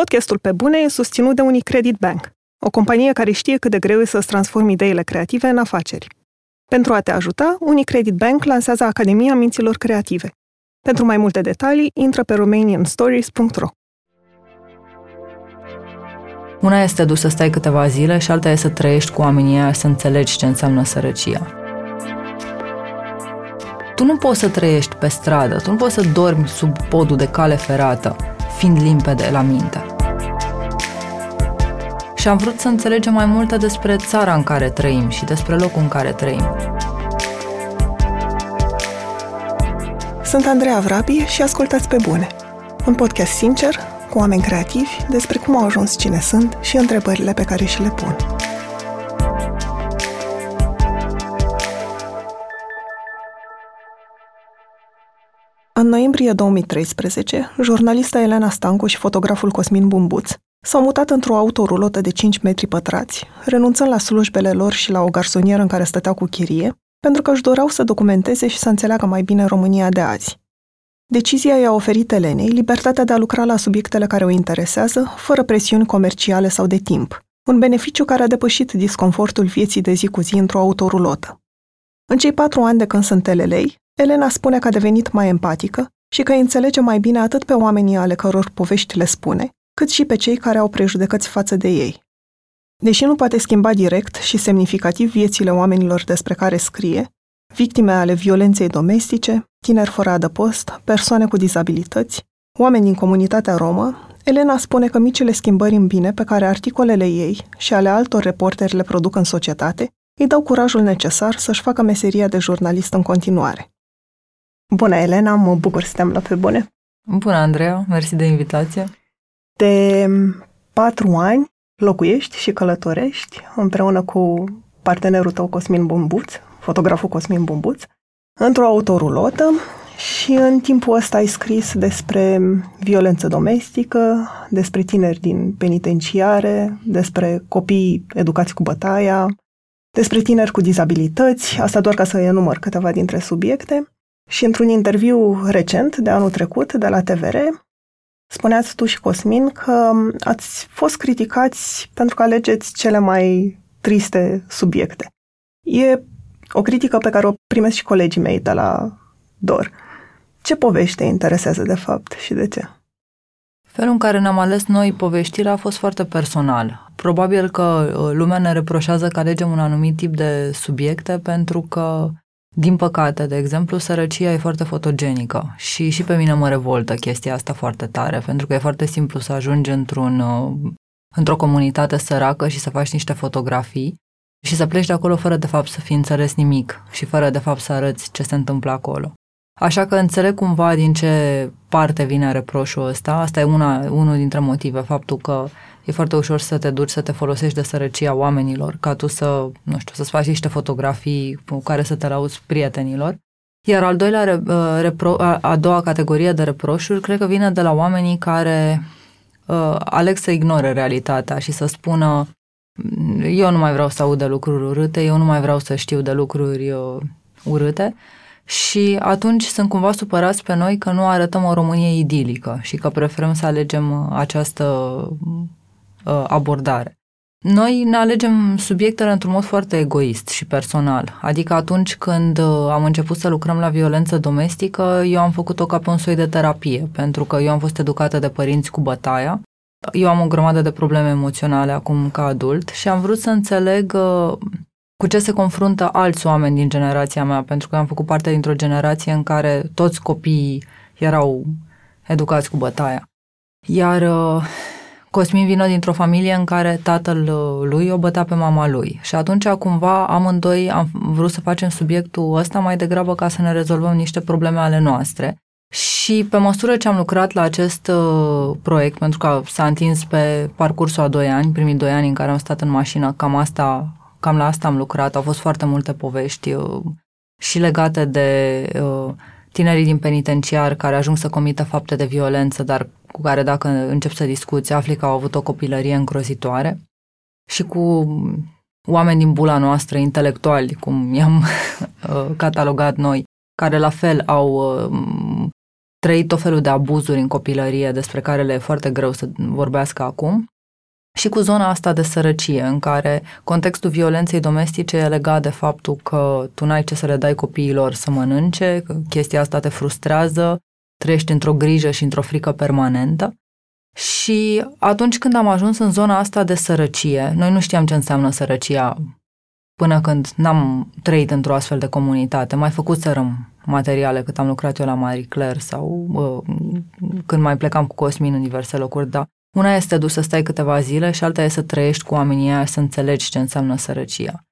Podcastul Pe Bune e susținut de Unicredit Bank, o companie care știe cât de greu e să-ți transformi ideile creative în afaceri. Pentru a te ajuta, Unicredit Bank lansează Academia Minților Creative. Pentru mai multe detalii, intră pe romanianstories.ro Una este dus să stai câteva zile și alta este să trăiești cu oamenii aia, să înțelegi ce înseamnă sărăcia. Tu nu poți să trăiești pe stradă, tu nu poți să dormi sub podul de cale ferată, fiind limpede la minte. Și am vrut să înțelegem mai multe despre țara în care trăim și despre locul în care trăim. Sunt Andreea Vrabi și ascultați pe bune. Un podcast sincer, cu oameni creativi, despre cum au ajuns cine sunt și întrebările pe care și le pun. În noiembrie 2013, jurnalista Elena Stancu și fotograful Cosmin Bumbuț s-au mutat într-o autorulotă de 5 metri pătrați, renunțând la slujbele lor și la o garsonieră în care stăteau cu chirie, pentru că își doreau să documenteze și să înțeleagă mai bine România de azi. Decizia i-a oferit Elenei libertatea de a lucra la subiectele care o interesează, fără presiuni comerciale sau de timp, un beneficiu care a depășit disconfortul vieții de zi cu zi într-o autorulotă. În cei patru ani de când sunt LLA, Elena spune că a devenit mai empatică și că îi înțelege mai bine atât pe oamenii ale căror povești le spune, cât și pe cei care au prejudecăți față de ei. Deși nu poate schimba direct și semnificativ viețile oamenilor despre care scrie, victime ale violenței domestice, tineri fără adăpost, persoane cu dizabilități, oameni din comunitatea romă, Elena spune că micile schimbări în bine pe care articolele ei și ale altor reporteri le produc în societate îi dau curajul necesar să-și facă meseria de jurnalist în continuare. Bună, Elena, mă bucur să te-am la pe bune. Bună, Andreea, mersi de invitație. De patru ani locuiești și călătorești împreună cu partenerul tău Cosmin Bumbuț, fotograful Cosmin Bumbuț, într-o autorulotă și în timpul ăsta ai scris despre violență domestică, despre tineri din penitenciare, despre copii educați cu bătaia, despre tineri cu dizabilități, asta doar ca să enumăr câteva dintre subiecte. Și într-un interviu recent, de anul trecut, de la TVR, spuneați tu și Cosmin că ați fost criticați pentru că alegeți cele mai triste subiecte. E o critică pe care o primesc și colegii mei de la DOR. Ce povești te interesează de fapt și de ce? Felul în care ne-am ales noi povestirea a fost foarte personal. Probabil că uh, lumea ne reproșează că alegem un anumit tip de subiecte pentru că din păcate, de exemplu, sărăcia e foarte fotogenică și și pe mine mă revoltă chestia asta foarte tare, pentru că e foarte simplu să ajungi într-un, uh, într-o comunitate săracă și să faci niște fotografii și să pleci de acolo fără de fapt să fi înțeles nimic și fără de fapt să arăți ce se întâmplă acolo. Așa că înțeleg cumva din ce parte vine reproșul ăsta. Asta e una, unul dintre motive, faptul că e foarte ușor să te duci să te folosești de sărăcia oamenilor, ca tu să, nu știu, să-ți faci niște fotografii cu care să te lauzi prietenilor. Iar al doilea, uh, repro, a doua categorie de reproșuri, cred că vine de la oamenii care uh, aleg să ignore realitatea și să spună eu nu mai vreau să aud de lucruri urâte, eu nu mai vreau să știu de lucruri uh, urâte și atunci sunt cumva supărați pe noi că nu arătăm o Românie idilică și că preferăm să alegem uh, această uh, abordare. Noi ne alegem subiectele într-un mod foarte egoist și personal. Adică atunci când uh, am început să lucrăm la violență domestică, eu am făcut-o ca pe un soi de terapie, pentru că eu am fost educată de părinți cu bătaia. Eu am o grămadă de probleme emoționale acum ca adult și am vrut să înțeleg cu ce se confruntă alți oameni din generația mea, pentru că am făcut parte dintr-o generație în care toți copiii erau educați cu bătaia. Iar uh, Cosmin vine dintr-o familie în care tatăl uh, lui o bătea pe mama lui. Și atunci, cumva, amândoi am vrut să facem subiectul ăsta mai degrabă ca să ne rezolvăm niște probleme ale noastre. Și pe măsură ce am lucrat la acest uh, proiect, pentru că s-a întins pe parcursul a doi ani, primii doi ani în care am stat în mașină, cam asta cam la asta am lucrat, au fost foarte multe povești uh, și legate de uh, tinerii din penitenciar care ajung să comită fapte de violență, dar cu care dacă încep să discuți, afli că au avut o copilărie îngrozitoare și cu oameni din bula noastră, intelectuali, cum i-am uh, catalogat noi, care la fel au trăit tot felul de abuzuri în copilărie despre care le e foarte greu să vorbească acum și cu zona asta de sărăcie, în care contextul violenței domestice e legat de faptul că tu n-ai ce să le dai copiilor să mănânce, că chestia asta te frustrează, trăiești într-o grijă și într-o frică permanentă. Și atunci când am ajuns în zona asta de sărăcie, noi nu știam ce înseamnă sărăcia până când n-am trăit într-o astfel de comunitate. Mai făcut sărăm materiale cât am lucrat eu la Marie Claire sau uh, când mai plecam cu Cosmin în diverse locuri, dar una este dus să stai câteva zile și alta este să trăiești cu oamenii aia, să înțelegi ce înseamnă sărăcia.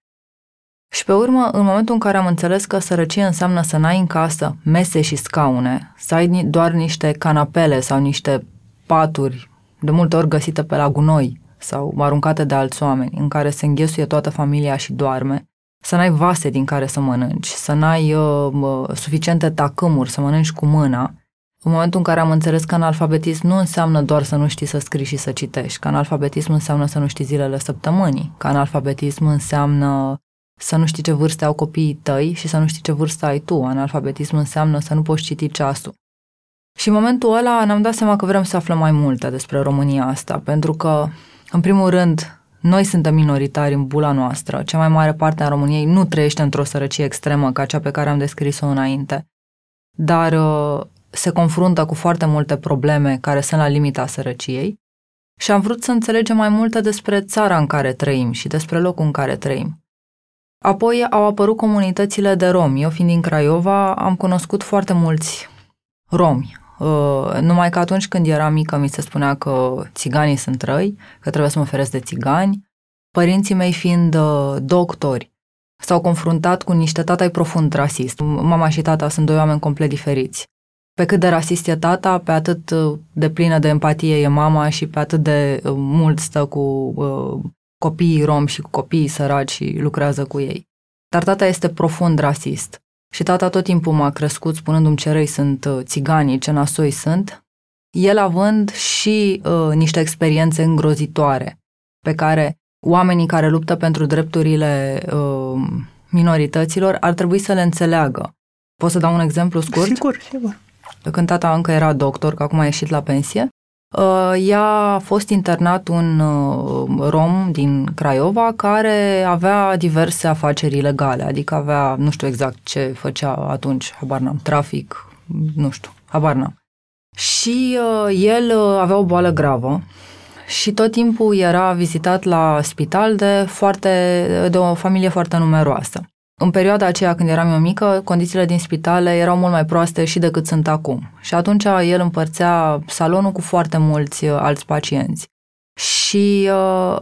Și pe urmă, în momentul în care am înțeles că sărăcie înseamnă să n-ai în casă mese și scaune, să ai doar niște canapele sau niște paturi, de multe ori găsite pe la gunoi sau aruncate de alți oameni, în care se înghesuie toată familia și doarme, să n-ai vase din care să mănânci, să n-ai uh, uh, suficiente tacâmuri, să mănânci cu mâna, în momentul în care am înțeles că analfabetism nu înseamnă doar să nu știi să scrii și să citești, că analfabetism înseamnă să nu știi zilele săptămânii, că analfabetism înseamnă să nu știi ce vârstă au copiii tăi și să nu știi ce vârstă ai tu. Analfabetism înseamnă să nu poți citi ceasul. Și în momentul ăla ne-am dat seama că vrem să aflăm mai multe despre România asta, pentru că, în primul rând, noi suntem minoritari în bula noastră. Cea mai mare parte a României nu trăiește într-o sărăcie extremă ca cea pe care am descris-o înainte, dar uh, se confruntă cu foarte multe probleme care sunt la limita sărăciei și am vrut să înțelegem mai multe despre țara în care trăim și despre locul în care trăim. Apoi au apărut comunitățile de romi. Eu fiind din Craiova am cunoscut foarte mulți romi. Uh, numai că atunci când eram mică mi se spunea că țiganii sunt răi, că trebuie să mă feresc de țigani. Părinții mei fiind uh, doctori, s-au confruntat cu niște tatai profund rasist. Mama și tata sunt doi oameni complet diferiți. Pe cât de rasist e tata, pe atât uh, de plină de empatie e mama și pe atât de uh, mult stă cu uh, copiii rom și cu copiii săraci și lucrează cu ei. Dar tata este profund rasist. Și tata tot timpul m-a crescut spunându-mi ce răi sunt uh, țiganii, ce nasoi sunt, el având și uh, niște experiențe îngrozitoare pe care oamenii care luptă pentru drepturile uh, minorităților ar trebui să le înțeleagă. Pot să dau un exemplu scurt? Sigur, sigur când tata încă era doctor, că acum a ieșit la pensie, uh, ea a fost internat un uh, rom din Craiova care avea diverse afaceri ilegale, adică avea, nu știu exact ce făcea atunci, habar n-am, trafic, nu știu, habar n-am. Și uh, el avea o boală gravă și tot timpul era vizitat la spital de, foarte, de o familie foarte numeroasă. În perioada aceea, când eram eu mică, condițiile din spitale erau mult mai proaste și decât sunt acum. Și atunci el împărțea salonul cu foarte mulți uh, alți pacienți. Și uh,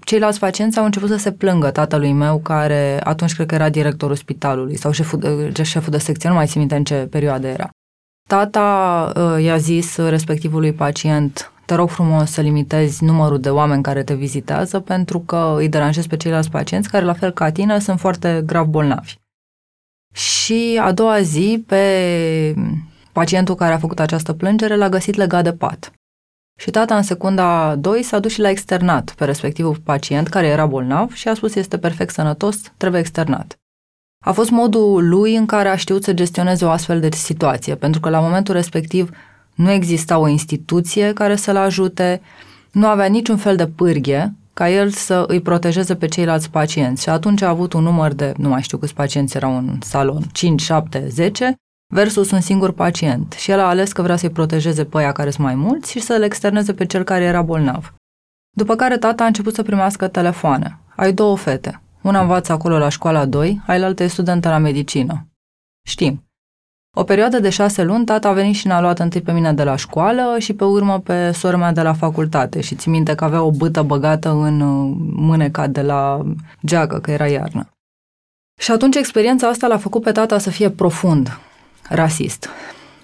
ceilalți pacienți au început să se plângă tatălui meu, care atunci cred că era directorul spitalului sau șeful, uh, șeful de secție, nu mai țin minte în ce perioadă era. Tata uh, i-a zis respectivului pacient, te rog frumos să limitezi numărul de oameni care te vizitează pentru că îi deranjezi pe ceilalți pacienți care, la fel ca tine, sunt foarte grav bolnavi. Și a doua zi, pe pacientul care a făcut această plângere l-a găsit legat de pat. Și tata în secunda 2 s-a dus și l-a externat pe respectivul pacient care era bolnav și a spus este perfect sănătos, trebuie externat. A fost modul lui în care a știut să gestioneze o astfel de situație, pentru că la momentul respectiv nu exista o instituție care să-l ajute, nu avea niciun fel de pârghie ca el să îi protejeze pe ceilalți pacienți. Și atunci a avut un număr de, nu mai știu câți pacienți erau în salon, 5, 7, 10, versus un singur pacient. Și el a ales că vrea să-i protejeze pe aia care sunt mai mulți și să-l externeze pe cel care era bolnav. După care tata a început să primească telefoane. Ai două fete. Una învață acolo la școala 2, ailaltă e studentă la medicină. Știm. O perioadă de șase luni, tata a venit și ne-a luat întâi pe mine de la școală și pe urmă pe sora mea de la facultate și ți minte că avea o bâtă băgată în uh, mâneca de la geacă, că era iarnă. Și atunci experiența asta l-a făcut pe tata să fie profund rasist.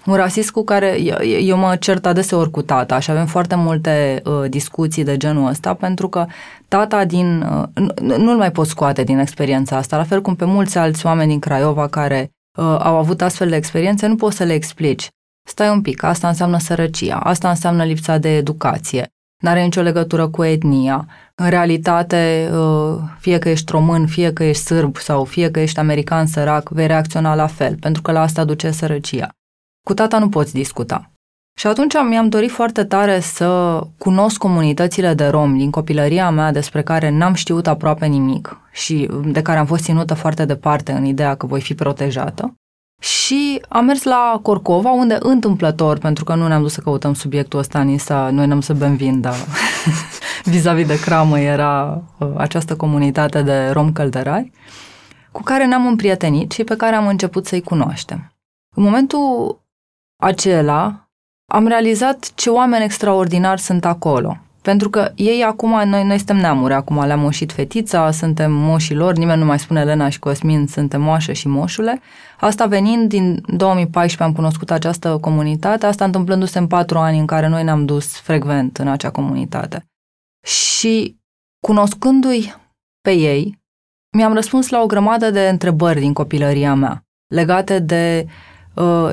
Un rasist cu care eu mă cert adeseori cu tata și avem foarte multe uh, discuții de genul ăsta pentru că tata din, uh, nu-l mai pot scoate din experiența asta, la fel cum pe mulți alți oameni din Craiova care uh, au avut astfel de experiențe, nu poți să le explici. Stai un pic, asta înseamnă sărăcia, asta înseamnă lipsa de educație, nu are nicio legătură cu etnia. În realitate, uh, fie că ești român, fie că ești sârb sau fie că ești american sărac, vei reacționa la fel, pentru că la asta duce sărăcia. cu tata nu poți discuta. Și atunci mi-am dorit foarte tare să cunosc comunitățile de rom din copilăria mea despre care n-am știut aproape nimic și de care am fost ținută foarte departe în ideea că voi fi protejată. Și am mers la Corcova, unde întâmplător, pentru că nu ne-am dus să căutăm subiectul ăsta în Insta, noi ne-am să bem vin, dar vis-a-vis de cramă era uh, această comunitate de rom căldărari, cu care ne-am împrietenit și pe care am început să-i cunoaștem. În momentul acela, am realizat ce oameni extraordinari sunt acolo. Pentru că ei acum, noi, noi suntem neamuri, acum le-am moșit fetița, suntem moșii lor, nimeni nu mai spune Lena și Cosmin, suntem moașă și moșule. Asta venind din 2014 am cunoscut această comunitate, asta întâmplându-se în patru ani în care noi ne-am dus frecvent în acea comunitate. Și cunoscându-i pe ei, mi-am răspuns la o grămadă de întrebări din copilăria mea, legate de uh, Uh,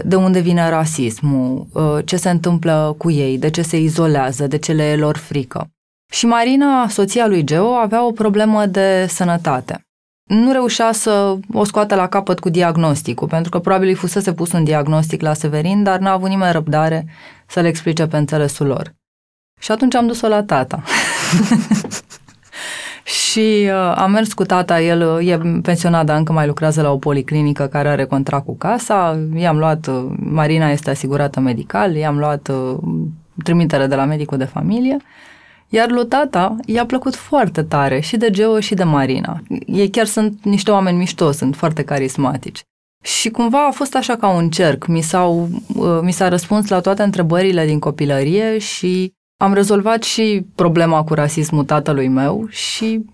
de unde vine rasismul, uh, ce se întâmplă cu ei, de ce se izolează, de ce le e lor frică. Și Marina, soția lui Geo, avea o problemă de sănătate. Nu reușea să o scoată la capăt cu diagnosticul, pentru că probabil îi fusese pus un diagnostic la Severin, dar n-a avut nimeni răbdare să le explice pe înțelesul lor. Și atunci am dus-o la tata. Și uh, am mers cu tata, el uh, e pensionat, dar încă mai lucrează la o policlinică care are contract cu casa. I-am luat, uh, Marina este asigurată medical, i-am luat uh, trimitere de la medicul de familie. Iar lui tata i-a plăcut foarte tare și de Geo și de Marina. Ei chiar sunt niște oameni mișto, sunt foarte carismatici. Și cumva a fost așa ca un cerc. Mi, s-au, uh, mi s-a răspuns la toate întrebările din copilărie și am rezolvat și problema cu rasismul tatălui meu și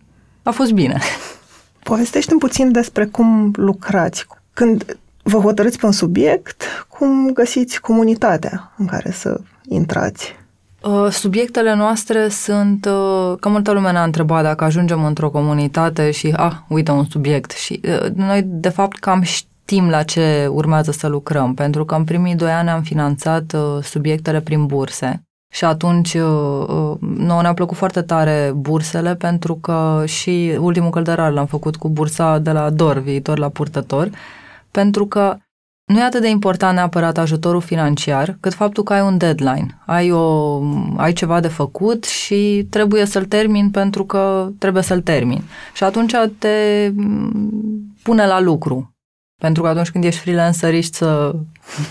a fost bine. Povestește-mi puțin despre cum lucrați. Când vă hotărâți pe un subiect, cum găsiți comunitatea în care să intrați? Uh, subiectele noastre sunt, uh, că multă lume ne-a întrebat dacă ajungem într-o comunitate și, ah, uite un subiect. Și uh, noi, de fapt, cam știm la ce urmează să lucrăm, pentru că în primii doi ani am finanțat subiectele prin burse și atunci uh, uh, nouă ne-a plăcut foarte tare bursele pentru că și ultimul căldărar l-am făcut cu bursa de la DOR, viitor la purtător, pentru că nu e atât de important neapărat ajutorul financiar, cât faptul că ai un deadline, ai, o, ai ceva de făcut și trebuie să-l termin pentru că trebuie să-l termin. Și atunci te mm, pune la lucru. Pentru că atunci când ești freelancer, ești să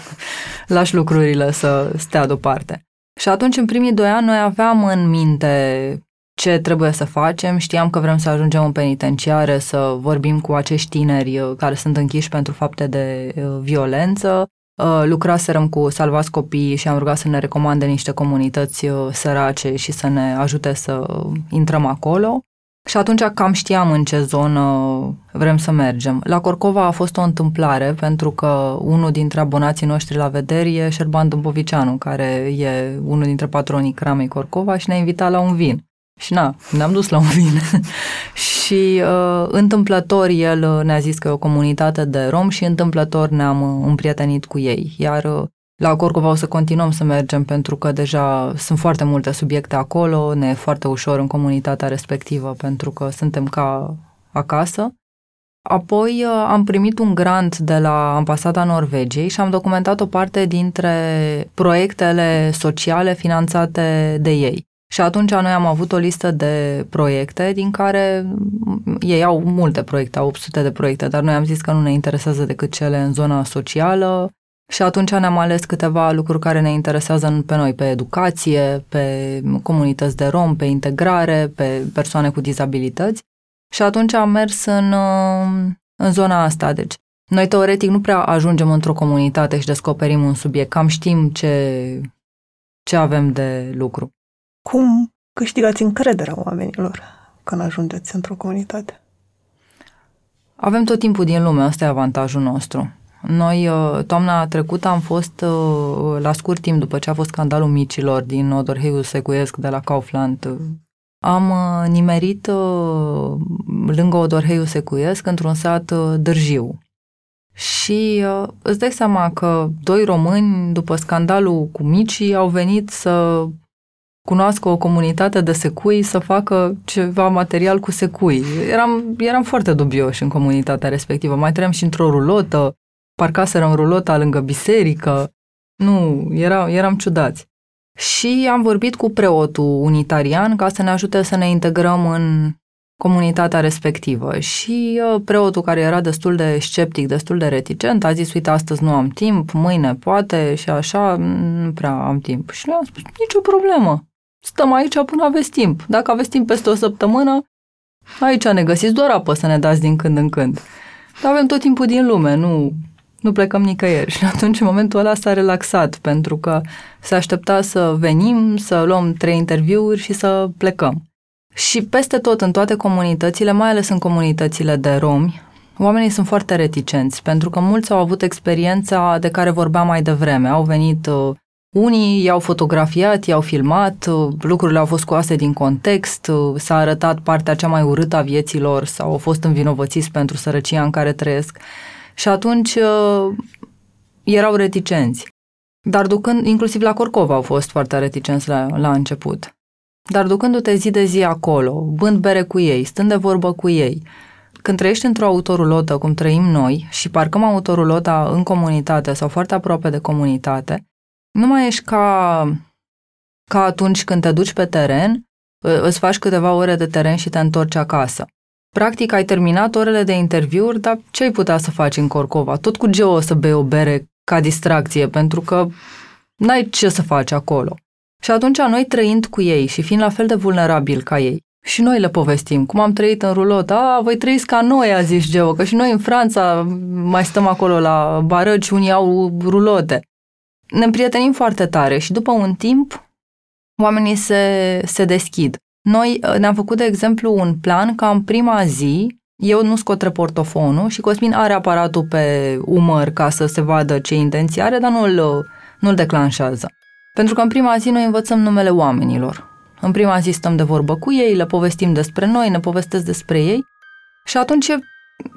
lași lucrurile să stea deoparte. Și atunci, în primii doi ani, noi aveam în minte ce trebuie să facem, știam că vrem să ajungem în penitenciare, să vorbim cu acești tineri uh, care sunt închiși pentru fapte de uh, violență. Uh, lucraserăm cu Salvați Copiii și am rugat să ne recomande niște comunități sărace și să ne ajute să intrăm acolo. Și atunci cam știam în ce zonă vrem să mergem. La Corcova a fost o întâmplare pentru că unul dintre abonații noștri la vederi e Șerban Dâmpovicianu, care e unul dintre patronii Cramei Corcova și ne-a invitat la un vin. Și na, ne-am dus la un vin. și uh, întâmplător el ne-a zis că e o comunitate de rom și întâmplător ne-am împrietenit cu ei. Iar uh, la Corcova o să continuăm să mergem pentru că deja sunt foarte multe subiecte acolo, ne e foarte ușor în comunitatea respectivă pentru că suntem ca acasă. Apoi uh, am primit un grant de la Ambasada Norvegiei și am documentat o parte dintre proiectele sociale finanțate de ei. Și atunci noi am avut o listă de proiecte din care ei au multe proiecte, au 800 de proiecte, dar noi am zis că nu ne interesează decât cele în zona socială, și atunci ne-am ales câteva lucruri care ne interesează pe noi, pe educație, pe comunități de rom, pe integrare, pe persoane cu dizabilități. Și atunci am mers în, în zona asta. Deci, noi teoretic nu prea ajungem într-o comunitate și descoperim un subiect, cam știm ce, ce avem de lucru. Cum câștigați încrederea oamenilor când ajungeți într-o comunitate? Avem tot timpul din lume, ăsta e avantajul nostru. Noi, uh, toamna trecută, am fost uh, la scurt timp după ce a fost scandalul micilor din Odorheiul Secuiesc de la Kaufland. Am uh, nimerit lângă Odorheiul Secuiesc într-un sat Dârjiu. Și îți dai seama că doi români, după scandalul cu micii, au venit să cunoască o comunitate de secui, să facă ceva material cu secui. Eram, eram foarte dubioși în comunitatea respectivă. Mai trăiam și într-o rulotă, parcaseră în rulota lângă biserică. Nu, era, eram ciudați. Și am vorbit cu preotul unitarian ca să ne ajute să ne integrăm în comunitatea respectivă. Și uh, preotul care era destul de sceptic, destul de reticent, a zis, uite, astăzi nu am timp, mâine poate și așa, nu prea am timp. Și le-am spus, nicio problemă, stăm aici până aveți timp. Dacă aveți timp peste o săptămână, aici ne găsiți doar apă să ne dați din când în când. Dar avem tot timpul din lume, nu, nu plecăm nicăieri. Și atunci, în momentul ăla, s-a relaxat, pentru că se aștepta să venim, să luăm trei interviuri și să plecăm. Și peste tot, în toate comunitățile, mai ales în comunitățile de romi, oamenii sunt foarte reticenți, pentru că mulți au avut experiența de care vorbeam mai devreme. Au venit uh, unii i-au fotografiat, i-au filmat, uh, lucrurile au fost scoase din context, uh, s-a arătat partea cea mai urâtă a vieților sau au fost învinovățiți pentru sărăcia în care trăiesc. Și atunci erau reticenți. Dar ducând, inclusiv la Corcova au fost foarte reticenți la, la început. Dar ducându-te zi de zi acolo, bând bere cu ei, stând de vorbă cu ei, când trăiești într-o autorulotă, cum trăim noi, și parcăm autorulota în comunitate sau foarte aproape de comunitate, nu mai ești ca, ca atunci când te duci pe teren, îți faci câteva ore de teren și te întorci acasă. Practic, ai terminat orele de interviuri, dar ce ai putea să faci în Corcova? Tot cu Geo să bei o bere ca distracție, pentru că n-ai ce să faci acolo. Și atunci noi trăind cu ei și fiind la fel de vulnerabil ca ei, și noi le povestim cum am trăit în rulot. A, voi trăiți ca noi, a zis Geo, că și noi în Franța mai stăm acolo la barăci, unii au rulote. Ne împrietenim foarte tare și după un timp oamenii se, se deschid. Noi uh, ne-am făcut, de exemplu, un plan ca în prima zi eu nu scot reportofonul și Cosmin are aparatul pe umăr ca să se vadă ce intenție are, dar nu-l, nu-l declanșează. Pentru că în prima zi noi învățăm numele oamenilor. În prima zi stăm de vorbă cu ei, le povestim despre noi, ne povestesc despre ei și atunci e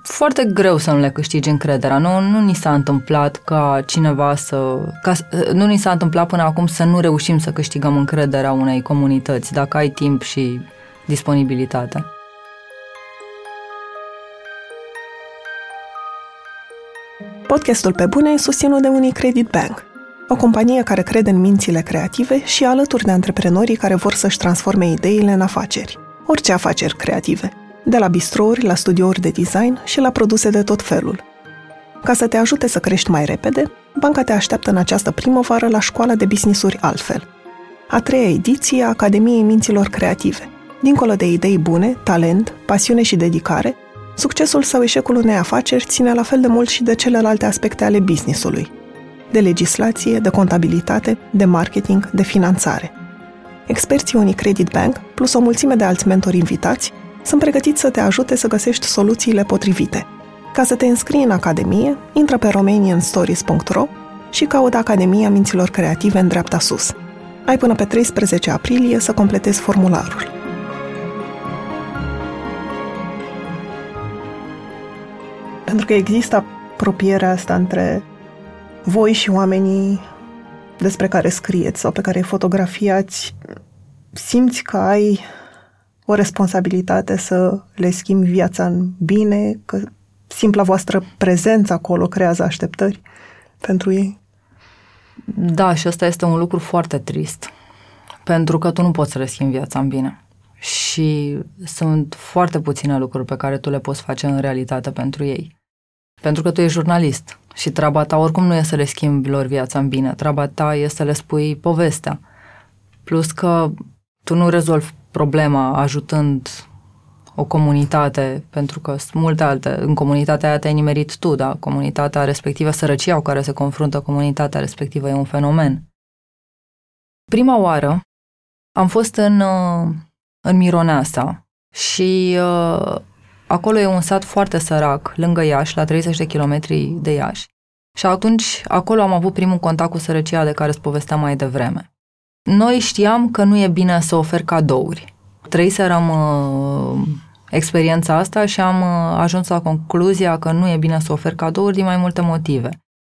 foarte greu să nu le câștigi încrederea. Nu, nu ni s-a întâmplat ca cineva să... Ca, nu ni s-a întâmplat până acum să nu reușim să câștigăm încrederea unei comunități, dacă ai timp și disponibilitate. Podcastul Pe Bune e susținut de Unicredit Bank – o companie care crede în mințile creative și alături de antreprenorii care vor să-și transforme ideile în afaceri. Orice afaceri creative, de la bistrouri la studiouri de design și la produse de tot felul. Ca să te ajute să crești mai repede, banca te așteaptă în această primăvară la școala de businessuri altfel. A treia ediție a Academiei Minților Creative. Dincolo de idei bune, talent, pasiune și dedicare, succesul sau eșecul unei afaceri ține la fel de mult și de celelalte aspecte ale businessului – de legislație, de contabilitate, de marketing, de finanțare. Experții Unicredit Bank, plus o mulțime de alți mentori invitați, sunt pregătiți să te ajute să găsești soluțiile potrivite. Ca să te înscrii în Academie, intră pe romanianstories.ro și caută Academia Minților Creative în dreapta sus. Ai până pe 13 aprilie să completezi formularul. Pentru că există apropierea asta între voi și oamenii despre care scrieți sau pe care îi fotografiați, simți că ai o responsabilitate să le schimbi viața în bine, că simpla voastră prezență acolo creează așteptări pentru ei? Da, și ăsta este un lucru foarte trist, pentru că tu nu poți să le schimbi viața în bine. Și sunt foarte puține lucruri pe care tu le poți face în realitate pentru ei. Pentru că tu ești jurnalist și treaba ta oricum nu e să le schimbi lor viața în bine, treaba ta e să le spui povestea. Plus că tu nu rezolvi problema ajutând o comunitate, pentru că sunt multe alte. În comunitatea aia te-ai nimerit tu, da? Comunitatea respectivă, sărăcia cu care se confruntă comunitatea respectivă e un fenomen. Prima oară am fost în, uh, în Mironeasa și uh, Acolo e un sat foarte sărac, lângă Iași, la 30 de kilometri de Iași. Și atunci, acolo am avut primul contact cu sărăcia de care îți povesteam mai devreme. Noi știam că nu e bine să ofer cadouri. Trăiserăm uh, experiența asta și am uh, ajuns la concluzia că nu e bine să ofer cadouri din mai multe motive.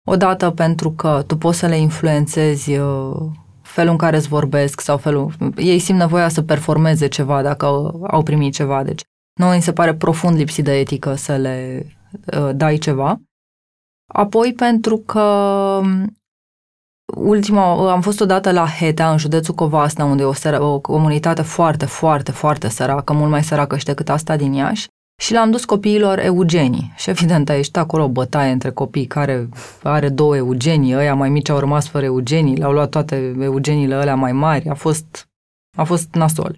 Odată pentru că tu poți să le influențezi uh, felul în care îți vorbesc sau felul... Ei simt nevoia să performeze ceva dacă au primit ceva. Deci Nouă îi se pare profund lipsit de etică să le uh, dai ceva. Apoi pentru că ultima, am fost odată la Hetea, în județul Covasna, unde e o, săra, o comunitate foarte, foarte, foarte săracă, mult mai săracă și decât asta din Iași. Și l-am dus copiilor Eugenii. Și evident a ieșit acolo o bătaie între copii care are două Eugenii, ăia mai mici au rămas fără Eugenii, le-au luat toate Eugeniile alea mai mari, a fost, a fost nasol.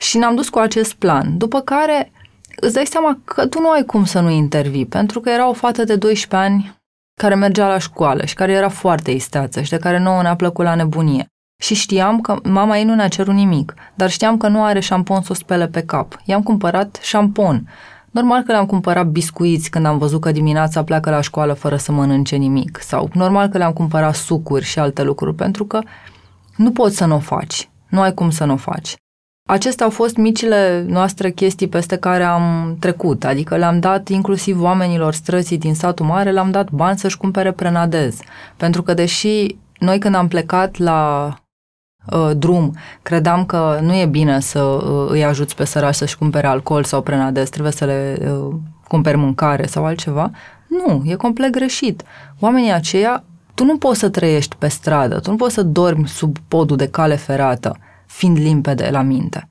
Și ne-am dus cu acest plan, după care îți dai seama că tu nu ai cum să nu intervii, pentru că era o fată de 12 ani care mergea la școală și care era foarte isteață și de care nouă ne-a plăcut la nebunie. Și știam că mama ei nu ne-a cerut nimic, dar știam că nu are șampon să o spele pe cap. I-am cumpărat șampon. Normal că le-am cumpărat biscuiți când am văzut că dimineața pleacă la școală fără să mănânce nimic. Sau normal că le-am cumpărat sucuri și alte lucruri, pentru că nu poți să nu o faci. Nu ai cum să nu o faci. Acestea au fost micile noastre chestii peste care am trecut, adică le-am dat inclusiv oamenilor străzii din satul mare, le-am dat bani să-și cumpere prenadez. Pentru că deși noi când am plecat la uh, drum, credeam că nu e bine să uh, îi ajuți pe sărași să-și cumpere alcool sau prenadez, trebuie să le uh, cumperi mâncare sau altceva. Nu, e complet greșit. Oamenii aceia, tu nu poți să trăiești pe stradă, tu nu poți să dormi sub podul de cale ferată fiind limpede la minte.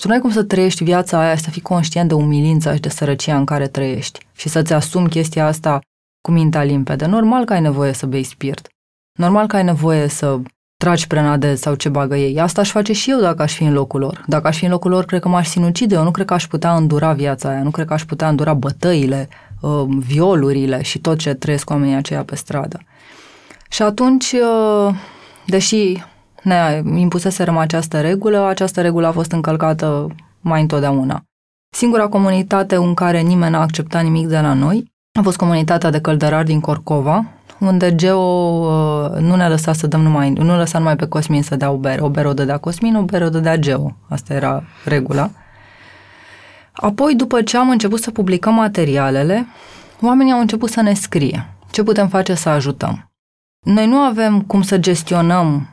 Tu nu ai cum să trăiești viața aia, să fii conștient de umilința și de sărăcia în care trăiești și să-ți asumi chestia asta cu mintea limpede. Normal că ai nevoie să bei spirit. Normal că ai nevoie să tragi prenadez sau ce bagă ei. Asta aș face și eu dacă aș fi în locul lor. Dacă aș fi în locul lor, cred că m-aș sinucide. Eu nu cred că aș putea îndura viața aia, nu cred că aș putea îndura bătăile, uh, violurile și tot ce trăiesc oamenii aceia pe stradă. Și atunci, uh, deși ne impuseserăm această regulă, această regulă a fost încălcată mai întotdeauna. Singura comunitate în care nimeni n-a acceptat nimic de la noi a fost comunitatea de căldărari din Corcova, unde Geo uh, nu ne lăsa să dăm numai, nu lăsa numai pe Cosmin să dea o bere. O bere o dădea Cosmin, o bere o dădea Geo. Asta era regula. Apoi, după ce am început să publicăm materialele, oamenii au început să ne scrie ce putem face să ajutăm. Noi nu avem cum să gestionăm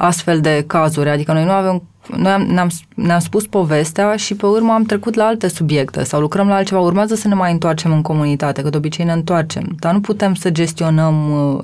astfel de cazuri, adică noi nu avem noi am, ne-am, ne-am spus povestea și pe urmă am trecut la alte subiecte sau lucrăm la altceva. Urmează să ne mai întoarcem în comunitate, că de obicei ne întoarcem, dar nu putem să gestionăm,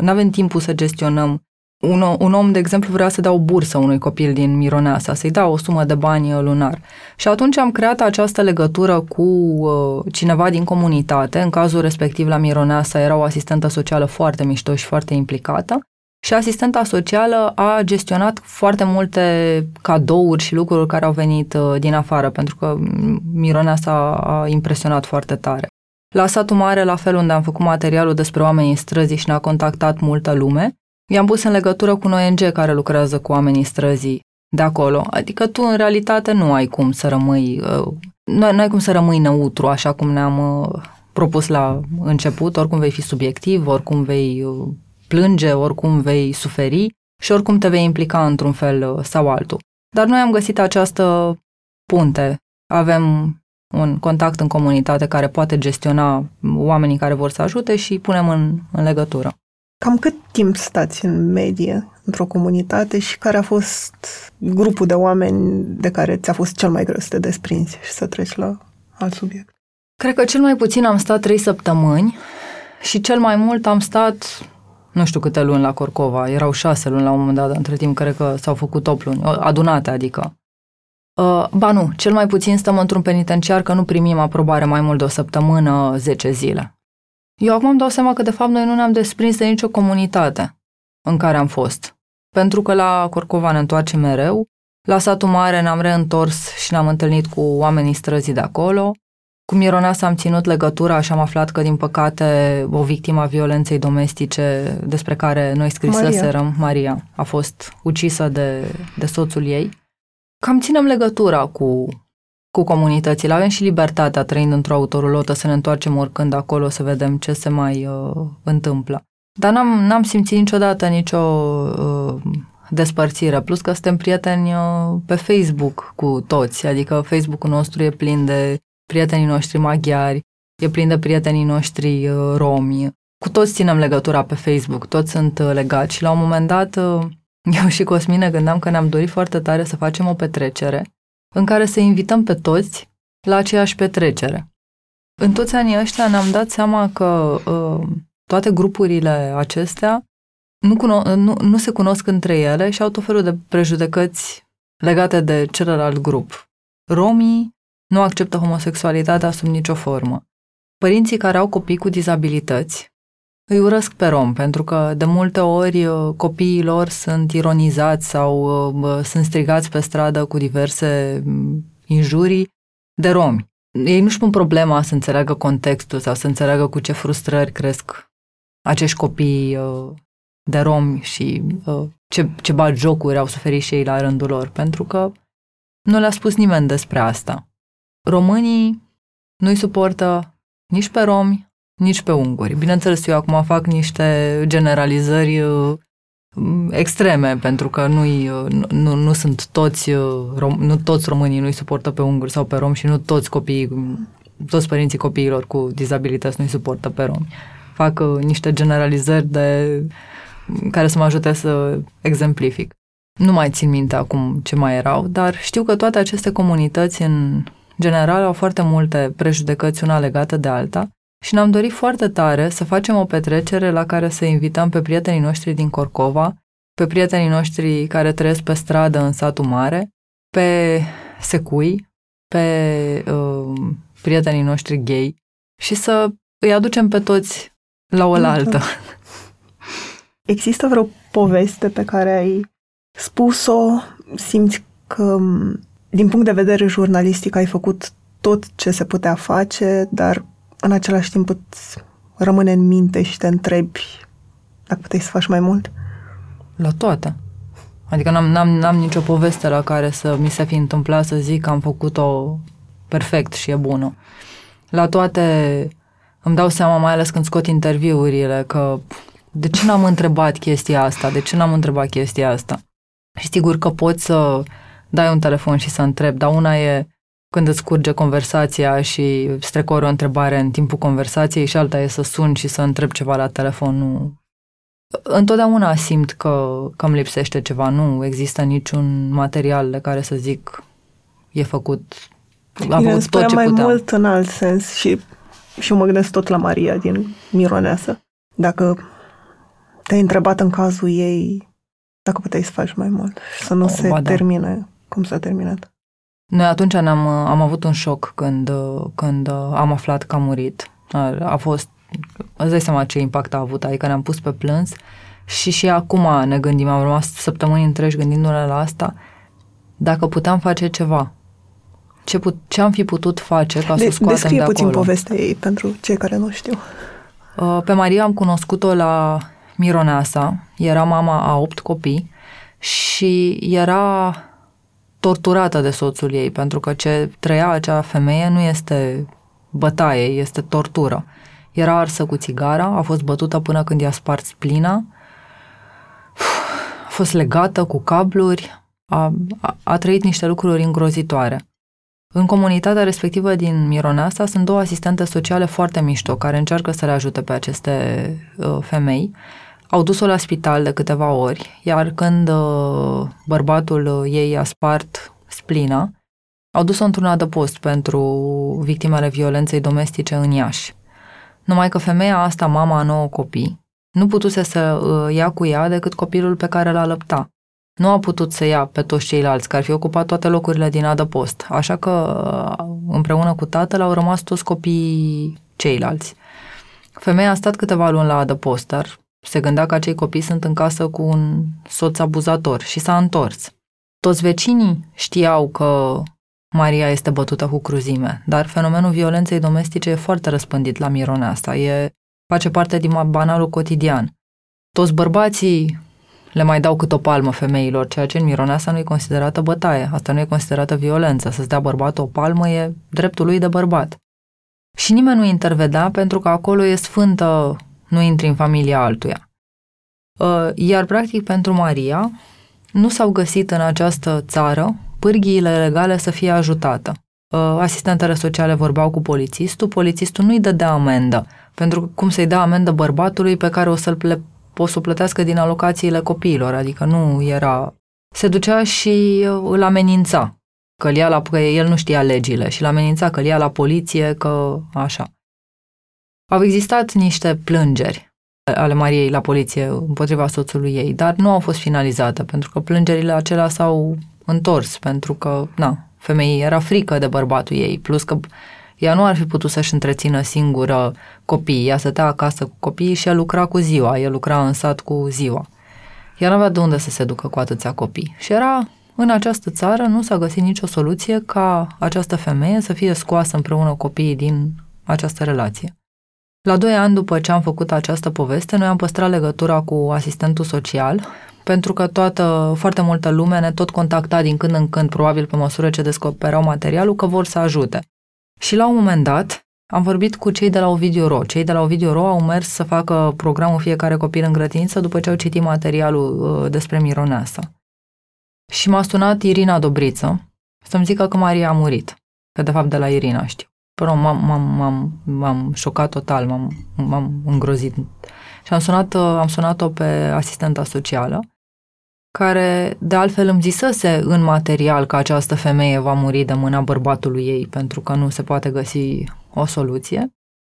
nu avem timpul să gestionăm. Un, un om, de exemplu, vrea să dea o bursă unui copil din Mironeasa, să-i dea o sumă de bani lunar. Și atunci am creat această legătură cu uh, cineva din comunitate, în cazul respectiv la Mironeasa era o asistentă socială foarte mișto și foarte implicată, și asistenta socială a gestionat foarte multe cadouri și lucruri care au venit uh, din afară, pentru că Mironea s-a a impresionat foarte tare. La satul mare, la fel unde am făcut materialul despre oamenii străzii și ne-a contactat multă lume, i-am pus în legătură cu un ONG care lucrează cu oamenii străzii de acolo. Adică tu, în realitate, nu ai cum să rămâi, uh, nu, nu ai cum să rămâi neutru, așa cum ne-am uh, propus la început, oricum vei fi subiectiv, oricum vei plânge, oricum vei suferi și oricum te vei implica într-un fel uh, sau altul. Dar noi am găsit această punte. Avem un contact în comunitate care poate gestiona oamenii care vor să ajute și punem în, în legătură. Cam cât timp stați în medie într-o comunitate și care a fost grupul de oameni de care ți-a fost cel mai greu să te desprinzi și să treci la alt subiect? Cred că cel mai puțin am stat trei săptămâni și cel mai mult am stat nu știu câte luni la Corcova, erau șase luni la un moment dat, între timp cred că s-au făcut 8 luni, adunate adică. Uh, ba nu, cel mai puțin stăm într-un penitenciar că nu primim aprobare mai mult de o săptămână, 10 zile. Eu acum îmi dau seama că de fapt noi nu ne-am desprins de nicio comunitate în care am fost. Pentru că la Corcova ne întoarcem mereu, la satul mare ne-am reîntors și ne-am întâlnit cu oamenii străzii de acolo, cu Mironeasa am ținut legătura și am aflat că, din păcate, o victimă a violenței domestice despre care noi scriseserăm, Maria, Maria a fost ucisă de, de soțul ei. Cam ținem legătura cu, cu comunitățile. Avem și libertatea, trăind într-o autorulotă, să ne întoarcem oricând acolo să vedem ce se mai uh, întâmplă. Dar n-am, n-am simțit niciodată nicio uh, despărțire, plus că suntem prieteni uh, pe Facebook cu toți, adică Facebook-ul nostru e plin de prietenii noștri maghiari, e plin de prietenii noștri uh, romi. Cu toți ținem legătura pe Facebook, toți sunt uh, legați și la un moment dat uh, eu și Cosmine gândeam că ne-am dorit foarte tare să facem o petrecere în care să invităm pe toți la aceeași petrecere. În toți anii ăștia ne-am dat seama că uh, toate grupurile acestea nu, cuno- nu, nu se cunosc între ele și au tot felul de prejudecăți legate de celălalt grup. Romii nu acceptă homosexualitatea sub nicio formă. Părinții care au copii cu dizabilități îi urăsc pe rom, pentru că de multe ori uh, copiii lor sunt ironizați sau uh, sunt strigați pe stradă cu diverse mm, injurii de romi. Ei nu-și pun problema să înțeleagă contextul sau să înțeleagă cu ce frustrări cresc acești copii uh, de romi și ce, ce bat jocuri au suferit și ei la rândul lor, pentru că nu le-a spus nimeni despre asta. Românii nu-i suportă nici pe romi, nici pe unguri. Bineînțeles, eu acum fac niște generalizări uh, extreme, pentru că nu-i, uh, nu, nu sunt toți, uh, nu toți românii nu-i suportă pe unguri sau pe rom și nu toți copiii, toți părinții copiilor cu dizabilități nu-i suportă pe romi. Fac niște generalizări de, care să mă ajute să exemplific. Nu mai țin minte acum ce mai erau, dar știu că toate aceste comunități în general au foarte multe prejudecăți una legată de alta și ne-am dorit foarte tare să facem o petrecere la care să invităm pe prietenii noștri din Corcova, pe prietenii noștri care trăiesc pe stradă în satul mare, pe secui, pe uh, prietenii noștri gay și să îi aducem pe toți la oaltă. Există vreo poveste pe care ai spus-o, simți că din punct de vedere jurnalistic ai făcut tot ce se putea face, dar în același timp îți rămâne în minte și te întrebi dacă puteai să faci mai mult? La toate. Adică n-am, n-am, n-am nicio poveste la care să mi se fi întâmplat să zic că am făcut-o perfect și e bună. La toate îmi dau seama, mai ales când scot interviurile, că de ce n-am întrebat chestia asta, de ce n-am întrebat chestia asta. Și sigur că poți să dai un telefon și să întrebi, dar una e când îți curge conversația și strecori o întrebare în timpul conversației și alta e să sun și să întreb ceva la telefon. Nu. Întotdeauna simt că, că îmi lipsește ceva. Nu există niciun material de care să zic e făcut am făcut tot ce mai puteam. mult în alt sens și, și mă gândesc tot la Maria din Mironeasă. Dacă te-ai întrebat în cazul ei dacă puteai să faci mai mult și să nu o, se da. termine cum s-a terminat. Noi atunci am am avut un șoc când, când am aflat că a murit. A, a fost, îți dai seama ce impact a avut, adică ne-am pus pe plâns și și acum ne gândim, am rămas săptămâni întregi gândindu-ne la asta, dacă puteam face ceva, ce, put, ce am fi putut face ca de, să scoatem descrie de acolo. puțin povestea ei pentru cei care nu știu. Uh, pe Maria am cunoscut-o la Mironeasa, era mama a opt copii și era torturată de soțul ei, pentru că ce trăia acea femeie nu este bătaie, este tortură. Era arsă cu țigara, a fost bătută până când i-a spart splina, a fost legată cu cabluri, a, a, a trăit niște lucruri îngrozitoare. În comunitatea respectivă din Mironeasta sunt două asistente sociale foarte mișto care încearcă să le ajute pe aceste uh, femei au dus-o la spital de câteva ori, iar când uh, bărbatul uh, ei a spart splina, au dus-o într-un adăpost pentru victimele violenței domestice în Iași. Numai că femeia asta, mama a nouă copii, nu putuse să uh, ia cu ea decât copilul pe care l-a lăpta. Nu a putut să ia pe toți ceilalți, care ar fi ocupat toate locurile din adăpost, așa că împreună cu tatăl au rămas toți copiii ceilalți. Femeia a stat câteva luni la adăpost, dar se gândea că acei copii sunt în casă cu un soț abuzator și s-a întors. Toți vecinii știau că Maria este bătută cu cruzime, dar fenomenul violenței domestice e foarte răspândit la Mirone asta, e, face parte din banalul cotidian. Toți bărbații le mai dau cât o palmă femeilor, ceea ce în Mironeasa nu e considerată bătaie, asta nu e considerată violență, să-ți dea bărbatul o palmă e dreptul lui de bărbat. Și nimeni nu intervedea pentru că acolo e sfântă nu intri în familia altuia. Uh, iar, practic, pentru Maria, nu s-au găsit în această țară pârghiile legale să fie ajutată. Uh, asistentele sociale vorbeau cu polițistul, polițistul nu-i dădea amendă, pentru că cum să-i dea amendă bărbatului pe care o să-l ple- o să o plătească din alocațiile copiilor, adică nu era... Se ducea și uh, îl amenința, că la, că el nu știa legile și îl amenința că îl ia la poliție, că așa. Au existat niște plângeri ale Mariei la poliție împotriva soțului ei, dar nu au fost finalizate, pentru că plângerile acelea s-au întors, pentru că, na, femeii era frică de bărbatul ei, plus că ea nu ar fi putut să-și întrețină singură copiii, ea stătea acasă cu copiii și ea lucra cu ziua, el lucra în sat cu ziua. Ea nu avea de unde să se ducă cu atâția copii. Și era în această țară, nu s-a găsit nicio soluție ca această femeie să fie scoasă împreună copiii din această relație. La doi ani după ce am făcut această poveste, noi am păstrat legătura cu asistentul social, pentru că toată, foarte multă lume ne tot contacta din când în când, probabil pe măsură ce descoperau materialul, că vor să ajute. Și la un moment dat am vorbit cu cei de la Ovidiu Ro. Cei de la Ovidiu Ro au mers să facă programul Fiecare copil în grădiniță după ce au citit materialul uh, despre Mironeasa. Și m-a sunat Irina Dobriță să-mi zică că Maria a murit. Că de fapt de la Irina știu. Până m-am, m-am, m-am, m-am șocat total, m-am, m-am îngrozit. Și am sunat, uh, am sunat-o pe asistenta socială, care de altfel îmi zisese în material că această femeie va muri de mâna bărbatului ei pentru că nu se poate găsi o soluție.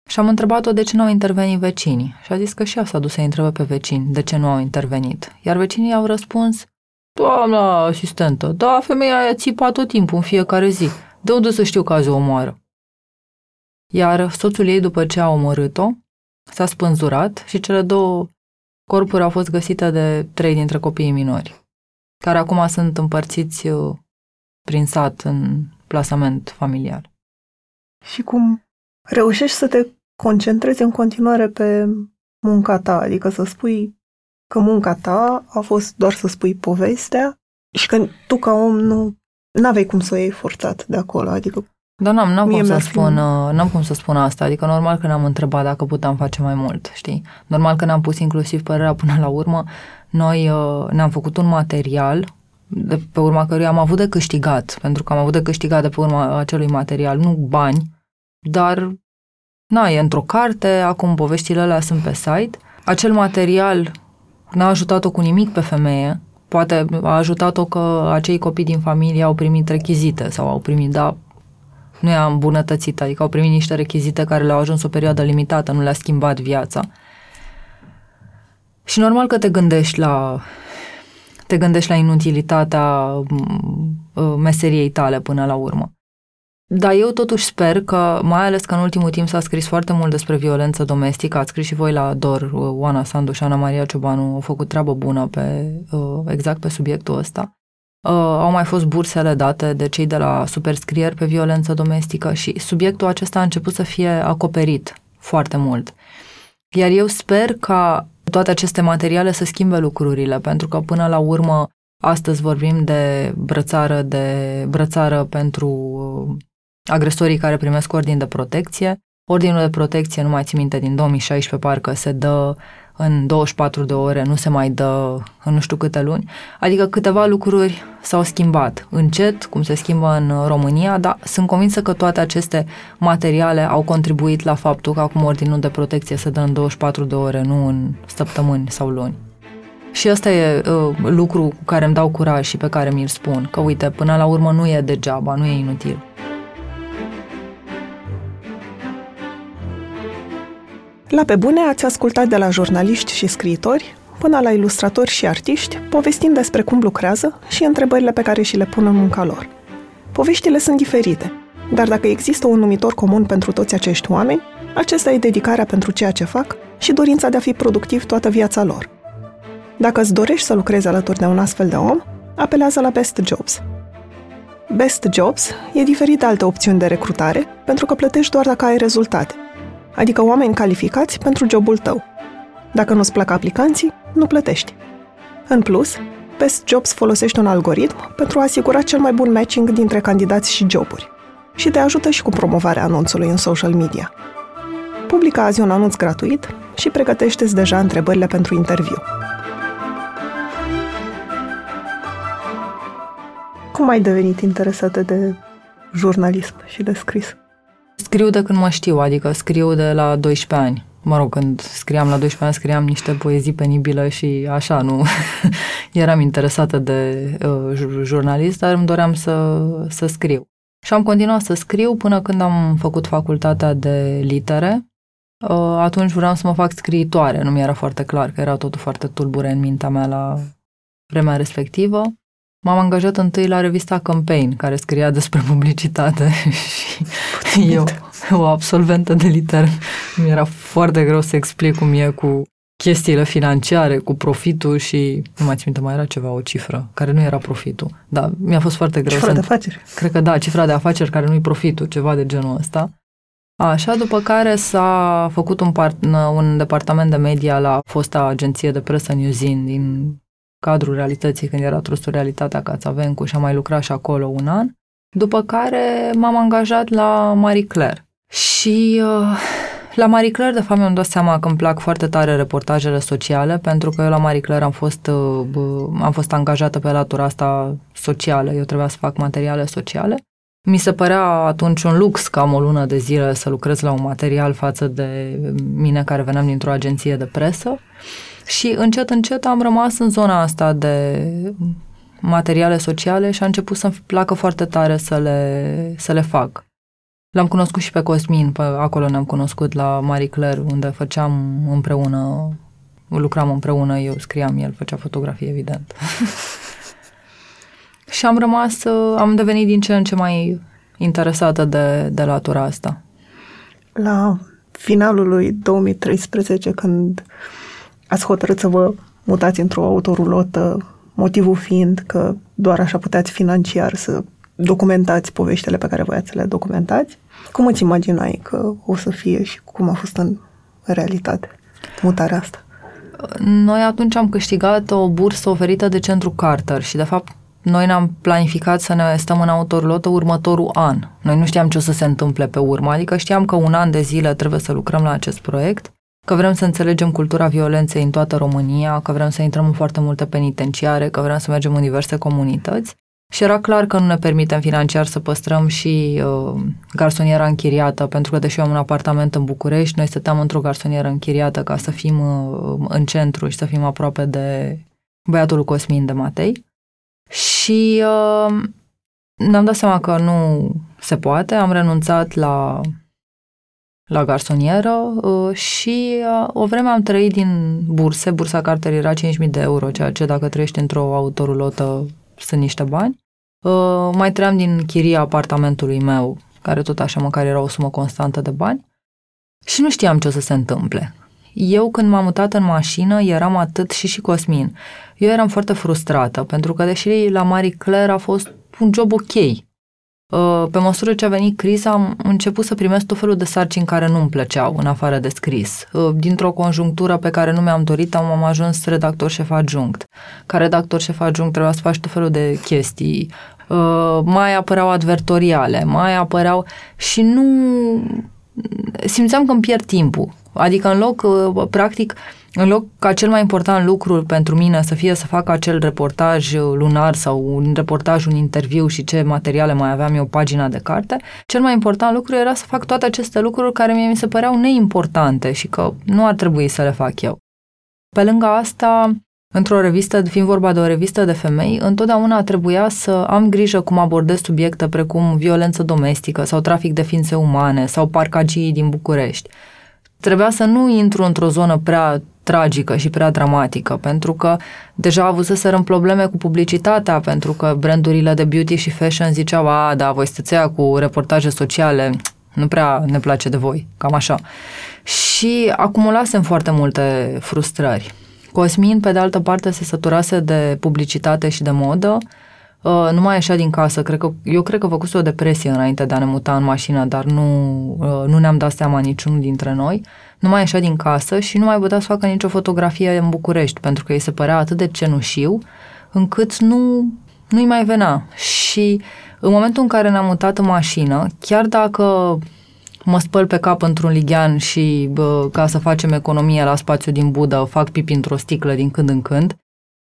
Și am întrebat-o de ce nu au intervenit vecinii. Și a zis că și ea s-a dus să întrebe pe vecini de ce nu au intervenit. Iar vecinii au răspuns, Doamna asistentă, da, femeia aia țipa tot timpul, în fiecare zi. De unde să știu că azi o omoară? Iar soțul ei, după ce a omorât-o, s-a spânzurat și cele două corpuri au fost găsite de trei dintre copiii minori, care acum sunt împărțiți uh, prin sat în plasament familial. Și cum reușești să te concentrezi în continuare pe munca ta, adică să spui că munca ta a fost doar să spui povestea și că tu ca om nu aveai cum să o iei forțat de acolo, adică dar n-am, n-am cum să spun, uh, n-am cum să spun asta, adică normal că ne-am întrebat dacă puteam face mai mult, știi? Normal că ne-am pus inclusiv părerea până la urmă. Noi uh, ne-am făcut un material de pe urma căruia am avut de câștigat, pentru că am avut de câștigat de pe urma acelui material, nu bani, dar na, e într-o carte, acum poveștile alea sunt pe site. Acel material n-a ajutat-o cu nimic pe femeie, poate a ajutat-o că acei copii din familie au primit rechizite sau au primit, da, nu i-a îmbunătățit, adică au primit niște rechizite care le-au ajuns o perioadă limitată, nu le-a schimbat viața. Și normal că te gândești la te gândești la inutilitatea uh, meseriei tale până la urmă. Dar eu totuși sper că, mai ales că în ultimul timp s-a scris foarte mult despre violență domestică, ați scris și voi la DOR, uh, Oana Sandu și Ana Maria Ciobanu au făcut treabă bună pe, uh, exact pe subiectul ăsta. Uh, au mai fost bursele date de cei de la superscrieri pe violență domestică și subiectul acesta a început să fie acoperit foarte mult. Iar eu sper ca toate aceste materiale să schimbe lucrurile, pentru că până la urmă astăzi vorbim de brățară, de brățară pentru uh, agresorii care primesc ordin de protecție. Ordinul de protecție, nu mai țin minte, din 2016 parcă se dă în 24 de ore, nu se mai dă în nu știu câte luni. Adică câteva lucruri s-au schimbat încet, cum se schimbă în România, dar sunt convinsă că toate aceste materiale au contribuit la faptul că acum ordinul de protecție se dă în 24 de ore, nu în săptămâni sau luni. Și ăsta e uh, lucru cu care îmi dau curaj și pe care mi-l spun, că uite, până la urmă nu e degeaba, nu e inutil. La pe bune ați ascultat de la jurnaliști și scriitori până la ilustratori și artiști, povestind despre cum lucrează și întrebările pe care și le pun în munca lor. Poveștile sunt diferite, dar dacă există un numitor comun pentru toți acești oameni, acesta e dedicarea pentru ceea ce fac și dorința de a fi productiv toată viața lor. Dacă îți dorești să lucrezi alături de un astfel de om, apelează la Best Jobs. Best Jobs e diferit de alte opțiuni de recrutare, pentru că plătești doar dacă ai rezultate – adică oameni calificați pentru jobul tău. Dacă nu-ți plac aplicanții, nu plătești. În plus, Best Jobs folosește un algoritm pentru a asigura cel mai bun matching dintre candidați și joburi și te ajută și cu promovarea anunțului în social media. Publică azi un anunț gratuit și pregătește-ți deja întrebările pentru interviu. Cum ai devenit interesată de jurnalism și de scris? Scriu de când mă știu, adică scriu de la 12 ani. Mă rog, când scriam la 12 ani, scriam niște poezii penibile și așa, nu eram interesată de uh, jurnalist, dar îmi doream să, să scriu. Și am continuat să scriu până când am făcut facultatea de litere uh, atunci vreau să mă fac scriitoare. Nu mi era foarte clar, că era totul foarte tulbure în mintea mea la vremea respectivă. M-am angajat întâi la revista Campaign, care scria despre publicitate și eu, o absolventă de liter, mi era foarte greu să explic cum e cu chestiile financiare, cu profitul și, nu mai țin mai era ceva, o cifră, care nu era profitul. Da, mi-a fost foarte greu. Cifra să... de afaceri. Cred că da, cifra de afaceri care nu-i profitul, ceva de genul ăsta. Așa, după care s-a făcut un, part, un departament de media la fosta agenție de presă New Zin din cadrul realității, când era trustul Realitatea Cațavencu și am mai lucrat și acolo un an. După care m-am angajat la Marie Claire. Și uh, la Marie Claire, de fapt, mi-am dat seama că îmi plac foarte tare reportajele sociale, pentru că eu la Marie Claire am fost, uh, am fost angajată pe latura asta socială. Eu trebuia să fac materiale sociale. Mi se părea atunci un lux ca am o lună de zile să lucrez la un material față de mine care veneam dintr-o agenție de presă. Și încet, încet am rămas în zona asta de materiale sociale și a început să-mi placă foarte tare să le, să le fac. L-am cunoscut și pe Cosmin, pe acolo ne-am cunoscut la Marie Claire, unde făceam împreună, lucram împreună, eu scriam, el făcea fotografie, evident. și am rămas, am devenit din ce în ce mai interesată de, de latura asta. La finalul lui 2013, când ați hotărât să vă mutați într-o autorulotă, motivul fiind că doar așa puteți financiar să documentați poveștile pe care voiați să le documentați. Cum îți imaginai că o să fie și cum a fost în realitate mutarea asta? Noi atunci am câștigat o bursă oferită de Centru Carter și, de fapt, noi ne-am planificat să ne stăm în autorulotă următorul an. Noi nu știam ce o să se întâmple pe urmă, adică știam că un an de zile trebuie să lucrăm la acest proiect că vrem să înțelegem cultura violenței în toată România, că vrem să intrăm în foarte multe penitenciare, că vrem să mergem în diverse comunități. Și era clar că nu ne permitem financiar să păstrăm și uh, garsoniera închiriată, pentru că deși eu am un apartament în București, noi stăteam într-o garsonieră închiriată ca să fim uh, în centru și să fim aproape de băiatul Cosmin de Matei. Și uh, ne-am dat seama că nu se poate, am renunțat la la garsonieră uh, și uh, o vreme am trăit din burse. Bursa Carter era 5.000 de euro, ceea ce dacă trăiești într-o autorulotă sunt niște bani. Uh, mai trăiam din chiria apartamentului meu, care tot așa măcar era o sumă constantă de bani. Și nu știam ce o să se întâmple. Eu când m-am mutat în mașină eram atât și și Cosmin. Eu eram foarte frustrată pentru că deși la Marie Claire a fost un job ok, Uh, pe măsură ce a venit criza, am început să primesc tot felul de sarcini care nu-mi plăceau, în afară de scris. Uh, dintr-o conjunctură pe care nu mi-am dorit, am ajuns redactor șef adjunct. Ca redactor șef adjunct trebuia să faci tot felul de chestii. Uh, mai apăreau advertoriale, mai apăreau... Și nu... Simțeam că îmi pierd timpul. Adică în loc, practic, în loc ca cel mai important lucru pentru mine să fie să fac acel reportaj lunar sau un reportaj, un interviu și ce materiale mai aveam eu, pagina de carte, cel mai important lucru era să fac toate aceste lucruri care mie mi se păreau neimportante și că nu ar trebui să le fac eu. Pe lângă asta, într-o revistă, fiind vorba de o revistă de femei, întotdeauna trebuia să am grijă cum abordez subiecte precum violență domestică sau trafic de ființe umane sau parcagii din București trebuia să nu intru într-o zonă prea tragică și prea dramatică, pentru că deja avuseserăm probleme cu publicitatea, pentru că brandurile de beauty și fashion ziceau, a, da, voi stățea cu reportaje sociale, nu prea ne place de voi, cam așa. Și acumulasem foarte multe frustrări. Cosmin, pe de altă parte, se săturase de publicitate și de modă, Uh, nu mai ieșea din casă. Cred că, eu cred că făcuse o depresie înainte de a ne muta în mașină, dar nu, uh, nu ne-am dat seama niciunul dintre noi. Nu mai ieșea din casă și nu mai putea să facă nicio fotografie în București, pentru că îi se părea atât de cenușiu, încât nu, nu-i mai venea. Și în momentul în care ne-am mutat în mașină, chiar dacă mă spăl pe cap într-un lighean și bă, ca să facem economie la spațiu din Buda, fac pipi într-o sticlă din când în când,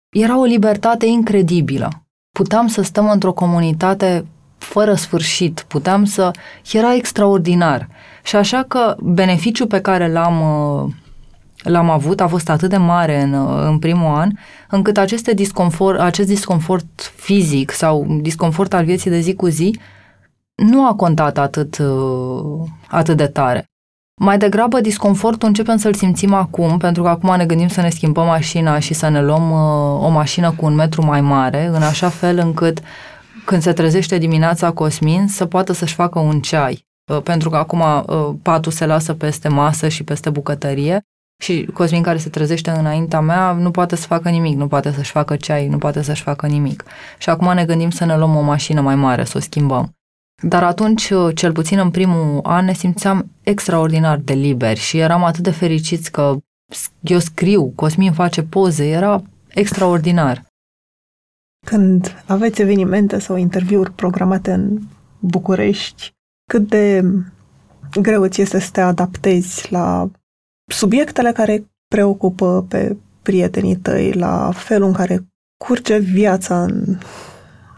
era o libertate incredibilă puteam să stăm într-o comunitate fără sfârșit, puteam să... Era extraordinar. Și așa că beneficiul pe care l-am, uh, l-am avut a fost atât de mare în, uh, în primul an, încât aceste disconfort, acest disconfort fizic sau disconfort al vieții de zi cu zi nu a contat atât, uh, atât de tare. Mai degrabă disconfortul începem să-l simțim acum, pentru că acum ne gândim să ne schimbăm mașina și să ne luăm uh, o mașină cu un metru mai mare, în așa fel încât când se trezește dimineața Cosmin să poată să-și facă un ceai. Uh, pentru că acum uh, patul se lasă peste masă și peste bucătărie și Cosmin care se trezește înaintea mea nu poate să facă nimic, nu poate să-și facă ceai, nu poate să-și facă nimic. Și acum ne gândim să ne luăm o mașină mai mare, să o schimbăm. Dar atunci, uh, cel puțin în primul an, ne simțeam extraordinar de liberi și eram atât de fericiți că eu scriu, Cosmin face poze, era extraordinar. Când aveți evenimente sau interviuri programate în București, cât de greu îți este să te adaptezi la subiectele care preocupă pe prietenii tăi, la felul în care curge viața în,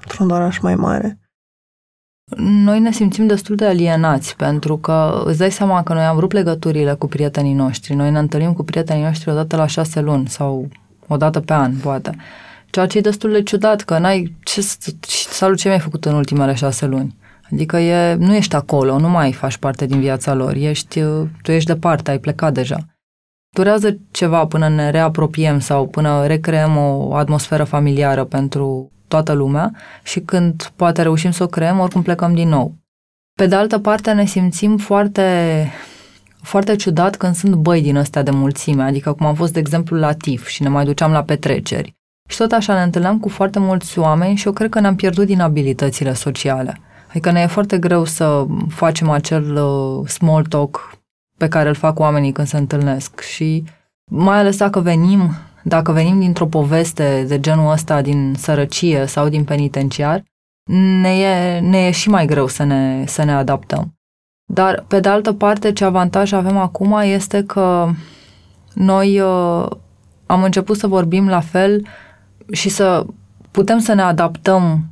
într-un oraș mai mare? Noi ne simțim destul de alienați, pentru că îți dai seama că noi am rupt legăturile cu prietenii noștri. Noi ne întâlnim cu prietenii noștri odată la șase luni sau o dată pe an, poate. Ceea ce e destul de ciudat, că n-ai... Ce, salut, ce mi-ai făcut în ultimele șase luni? Adică e, nu ești acolo, nu mai faci parte din viața lor, ești, tu ești departe, ai plecat deja. Durează ceva până ne reapropiem sau până recreăm o atmosferă familiară pentru toată lumea și când poate reușim să o creăm, oricum plecăm din nou. Pe de altă parte ne simțim foarte, foarte ciudat când sunt băi din ăstea de mulțime, adică cum am fost, de exemplu, la TIF și ne mai duceam la petreceri. Și tot așa ne întâlneam cu foarte mulți oameni și eu cred că ne-am pierdut din abilitățile sociale. Adică ne e foarte greu să facem acel uh, small talk pe care îl fac oamenii când se întâlnesc și mai ales dacă venim, dacă venim dintr-o poveste de genul ăsta din sărăcie sau din penitenciar, ne e, ne e și mai greu să ne, să ne adaptăm. Dar, pe de altă parte, ce avantaj avem acum este că noi uh, am început să vorbim la fel și să putem să ne adaptăm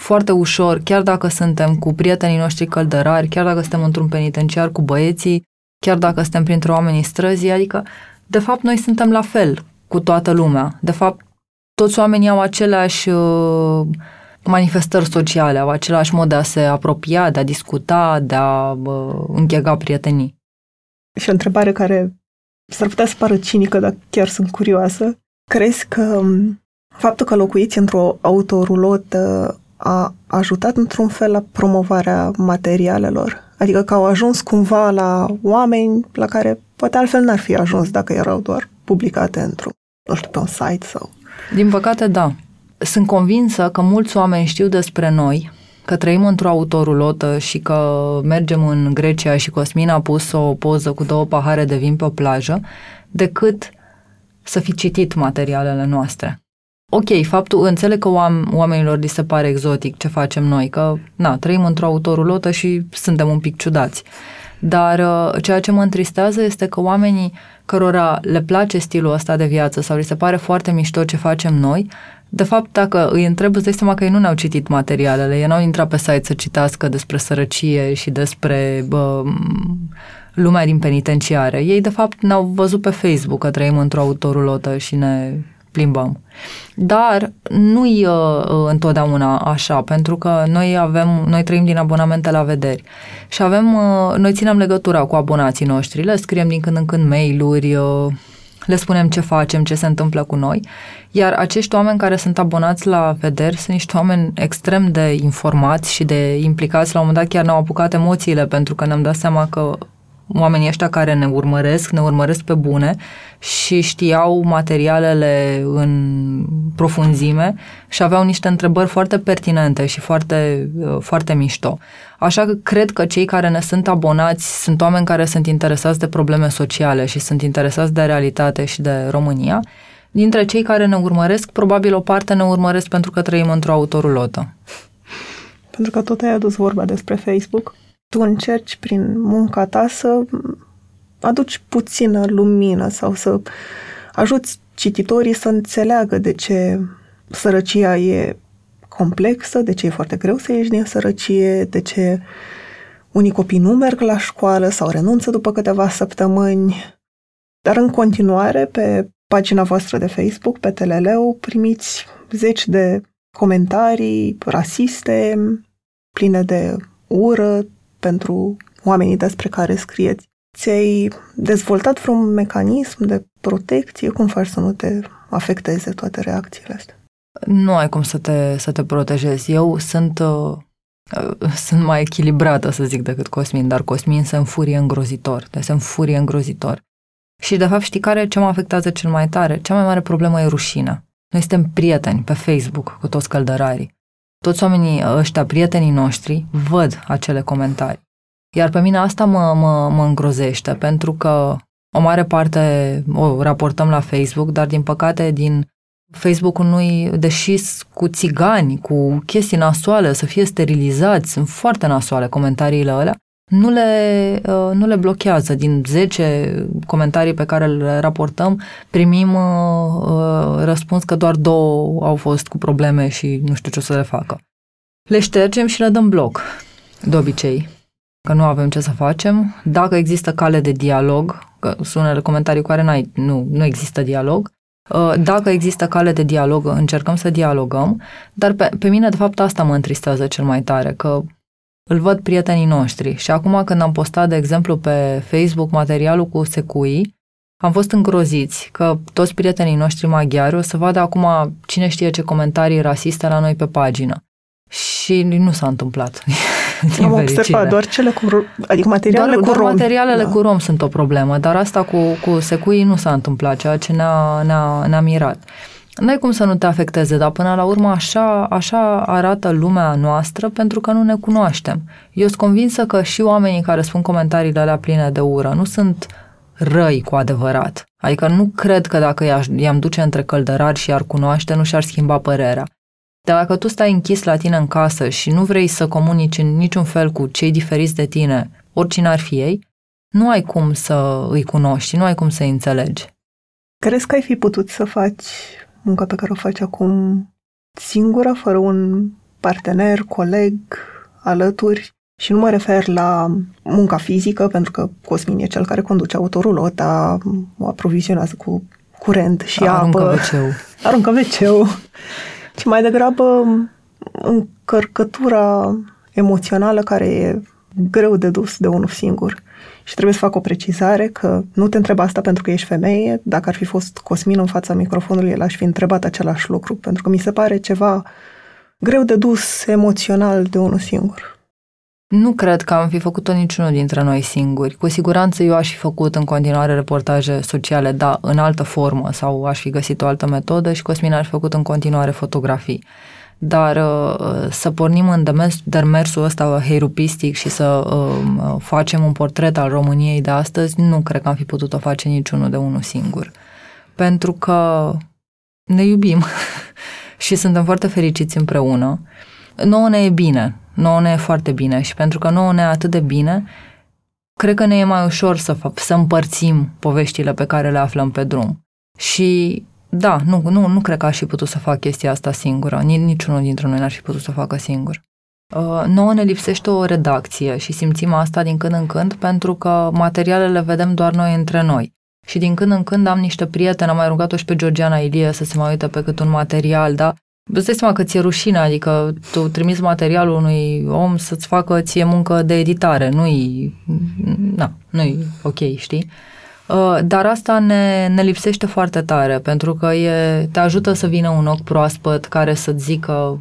foarte ușor, chiar dacă suntem cu prietenii noștri căldărari, chiar dacă suntem într-un penitenciar cu băieții, chiar dacă suntem printre oamenii străzi, adică, de fapt, noi suntem la fel cu toată lumea. De fapt, toți oamenii au aceleași uh, manifestări sociale, au același mod de a se apropia, de a discuta, de a uh, închega prietenii. Și o întrebare care s-ar putea să pară cinică, dar chiar sunt curioasă. Crezi că um, faptul că locuiți într-o autorulotă a ajutat într-un fel la promovarea materialelor? Adică că au ajuns cumva la oameni la care poate altfel n-ar fi ajuns dacă erau doar publicate într-un, nu știu, pe un site sau... Din păcate, da. Sunt convinsă că mulți oameni știu despre noi, că trăim într-o autorulotă și că mergem în Grecia și Cosmin a pus o poză cu două pahare de vin pe o plajă, decât să fi citit materialele noastre. Ok, faptul, înțeleg că oam- oamenilor li se pare exotic ce facem noi, că, na, trăim într-o autorulotă și suntem un pic ciudați. Dar uh, ceea ce mă întristează este că oamenii cărora le place stilul ăsta de viață sau li se pare foarte mișto ce facem noi, de fapt, dacă îi întreb, îți dai seama că ei nu ne-au citit materialele, ei n-au intrat pe site să citească despre sărăcie și despre bă, lumea din penitenciare. Ei, de fapt, ne-au văzut pe Facebook că trăim într-o autorulotă și ne plimbăm. Dar nu-i uh, uh, întotdeauna așa, pentru că noi avem, noi trăim din abonamente la vederi. Și avem, uh, noi ținem legătura cu abonații noștri, le scriem din când în când mail-uri, uh, le spunem ce facem, ce se întâmplă cu noi, iar acești oameni care sunt abonați la vederi sunt niște oameni extrem de informați și de implicați, la un moment dat chiar ne-au apucat emoțiile pentru că ne-am dat seama că oamenii ăștia care ne urmăresc, ne urmăresc pe bune și știau materialele în profunzime și aveau niște întrebări foarte pertinente și foarte, uh, foarte mișto. Așa că cred că cei care ne sunt abonați sunt oameni care sunt interesați de probleme sociale și sunt interesați de realitate și de România. Dintre cei care ne urmăresc, probabil o parte ne urmăresc pentru că trăim într-o autorulotă. Pentru că tot ai adus vorba despre Facebook tu încerci prin munca ta să aduci puțină lumină sau să ajuți cititorii să înțeleagă de ce sărăcia e complexă, de ce e foarte greu să ieși din sărăcie, de ce unii copii nu merg la școală sau renunță după câteva săptămâni. Dar în continuare, pe pagina voastră de Facebook, pe TLL, primiți zeci de comentarii rasiste, pline de ură, pentru oamenii despre care scrieți. ți-ai dezvoltat vreun mecanism de protecție? Cum faci să nu te afecteze toate reacțiile astea? Nu ai cum să te, să te protejezi. Eu sunt, uh, uh, sunt mai echilibrată, să zic, decât Cosmin, dar Cosmin se înfurie îngrozitor. Deci se înfurie îngrozitor. Și, de fapt, știi care ce mă afectează cel mai tare? Cea mai mare problemă e rușinea. Noi suntem prieteni pe Facebook cu toți căldărarii. Toți oamenii ăștia, prietenii noștri, văd acele comentarii. Iar pe mine asta mă, mă, mă îngrozește, pentru că o mare parte o raportăm la Facebook, dar din păcate din Facebook-ul nu deși cu țigani, cu chestii nasoale, să fie sterilizați, sunt foarte nasoale comentariile alea, nu le, uh, nu le blochează. Din 10 comentarii pe care le raportăm, primim uh, uh, răspuns că doar două au fost cu probleme și nu știu ce o să le facă. Le ștergem și le dăm bloc, de obicei, că nu avem ce să facem. Dacă există cale de dialog, că sunt unele comentarii cu care n-ai, nu, nu există dialog, dacă există cale de dialog, încercăm să dialogăm, dar pe, pe mine, de fapt, asta mă întristează cel mai tare, că îl văd prietenii noștri. Și acum când am postat, de exemplu, pe Facebook materialul cu secui, am fost îngroziți că toți prietenii noștri maghiari o să vadă acum cine știe ce comentarii rasiste la noi pe pagină. Și nu s-a întâmplat. Am observat doar cele cu adică materialele doar, cu doar rom. materialele da. cu rom sunt o problemă, dar asta cu, cu secui nu s-a întâmplat, ceea ce ne-a, ne-a, ne-a mirat. N-ai cum să nu te afecteze, dar până la urmă așa, așa arată lumea noastră pentru că nu ne cunoaștem. Eu sunt convinsă că și oamenii care spun comentariile alea pline de ură nu sunt răi cu adevărat. Adică nu cred că dacă i-am duce între căldărari și ar cunoaște, nu și-ar schimba părerea. Dar dacă tu stai închis la tine în casă și nu vrei să comunici în niciun fel cu cei diferiți de tine, oricine ar fi ei, nu ai cum să îi cunoști, nu ai cum să îi înțelegi. Crezi că ai fi putut să faci munca pe care o faci acum singură, fără un partener, coleg, alături? Și nu mă refer la munca fizică, pentru că Cosmin e cel care conduce autorulota, o aprovizionează cu curent și Aruncă apă. Aruncă Aruncă wc ci mai degrabă încărcătura emoțională care e greu de dus de unul singur. Și trebuie să fac o precizare că nu te întreb asta pentru că ești femeie. Dacă ar fi fost Cosmin în fața microfonului, el aș fi întrebat același lucru, pentru că mi se pare ceva greu de dus emoțional de unul singur. Nu cred că am fi făcut-o niciunul dintre noi singuri. Cu siguranță eu aș fi făcut în continuare reportaje sociale, da, în altă formă sau aș fi găsit o altă metodă și Cosmin ar fi făcut în continuare fotografii. Dar uh, să pornim în demersul ăsta heirupistic și să uh, facem un portret al României de astăzi, nu cred că am fi putut-o face niciunul de unul singur. Pentru că ne iubim și suntem foarte fericiți împreună. Nouă ne e bine, nouă ne e foarte bine și pentru că nouă ne e atât de bine, cred că ne e mai ușor să, să împărțim poveștile pe care le aflăm pe drum. Și da, nu, nu, nu cred că aș fi putut să fac chestia asta singură. Niciunul dintre noi n-ar fi putut să facă singur. Uh, nouă ne lipsește o redacție și simțim asta din când în când pentru că materialele vedem doar noi între noi. Și din când în când am niște prieteni, am mai rugat-o și pe Georgiana Ilie să se mai uite pe cât un material, da? Îți dai seama că ți-e rușine, adică tu trimiți materialul unui om să-ți facă ție muncă de editare, nu-i, na, nu-i ok, știi? Uh, dar asta ne, ne lipsește foarte tare, pentru că e, te ajută să vină un ochi proaspăt care să-ți zică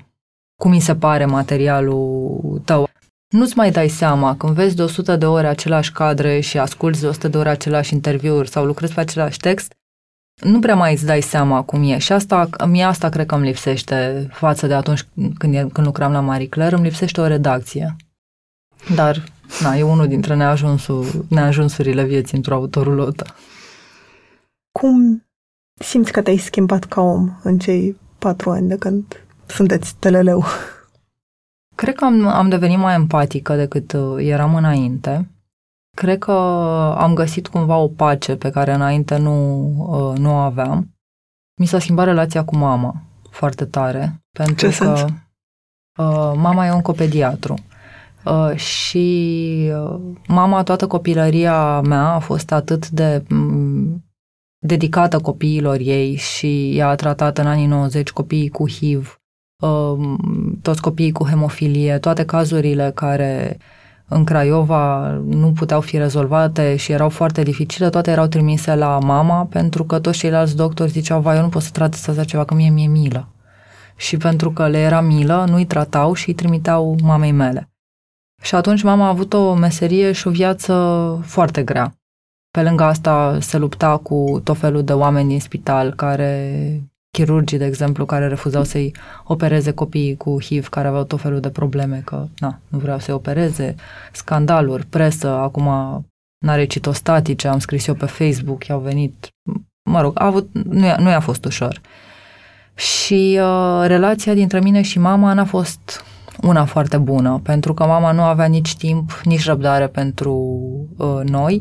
cum mi se pare materialul tău. Nu-ți mai dai seama când vezi de 100 de ore același cadre și asculți de 100 de ore același interviuri sau lucrezi pe același text, nu prea mai îți dai seama cum e. Și asta, mie asta cred că îmi lipsește față de atunci când, e, când lucram la Marie Claire, îmi lipsește o redacție. Dar, na, e unul dintre neajunsul, neajunsurile vieții într-o autorulotă. Cum simți că te-ai schimbat ca om în cei patru ani de când sunteți teleleu? Cred că am, am devenit mai empatică decât uh, eram înainte. Cred că am găsit cumva o pace pe care înainte nu, uh, nu o aveam. Mi s-a schimbat relația cu mama foarte tare. Pentru Ce că sens? Uh, mama e oncopediatru. Uh, și uh, mama, toată copilăria mea a fost atât de um, dedicată copiilor ei și ea a tratat în anii 90 copiii cu HIV, uh, toți copiii cu hemofilie, toate cazurile care în Craiova nu puteau fi rezolvate și erau foarte dificile, toate erau trimise la mama pentru că toți ceilalți doctori ziceau, vai, eu nu pot să tratez asta ceva, că mie mi-e milă. Și pentru că le era milă, nu-i tratau și îi trimiteau mamei mele. Și atunci mama a avut o meserie și o viață foarte grea. Pe lângă asta se lupta cu tot felul de oameni din spital care chirurgii, de exemplu, care refuzau să-i opereze copiii cu HIV, care aveau tot felul de probleme, că na, nu vreau să-i opereze, scandaluri, presă, acum n-are citostatice, am scris eu pe Facebook, i-au venit, mă rog, a avut, nu, i-a, nu i-a fost ușor. Și uh, relația dintre mine și mama n-a fost una foarte bună, pentru că mama nu avea nici timp, nici răbdare pentru uh, noi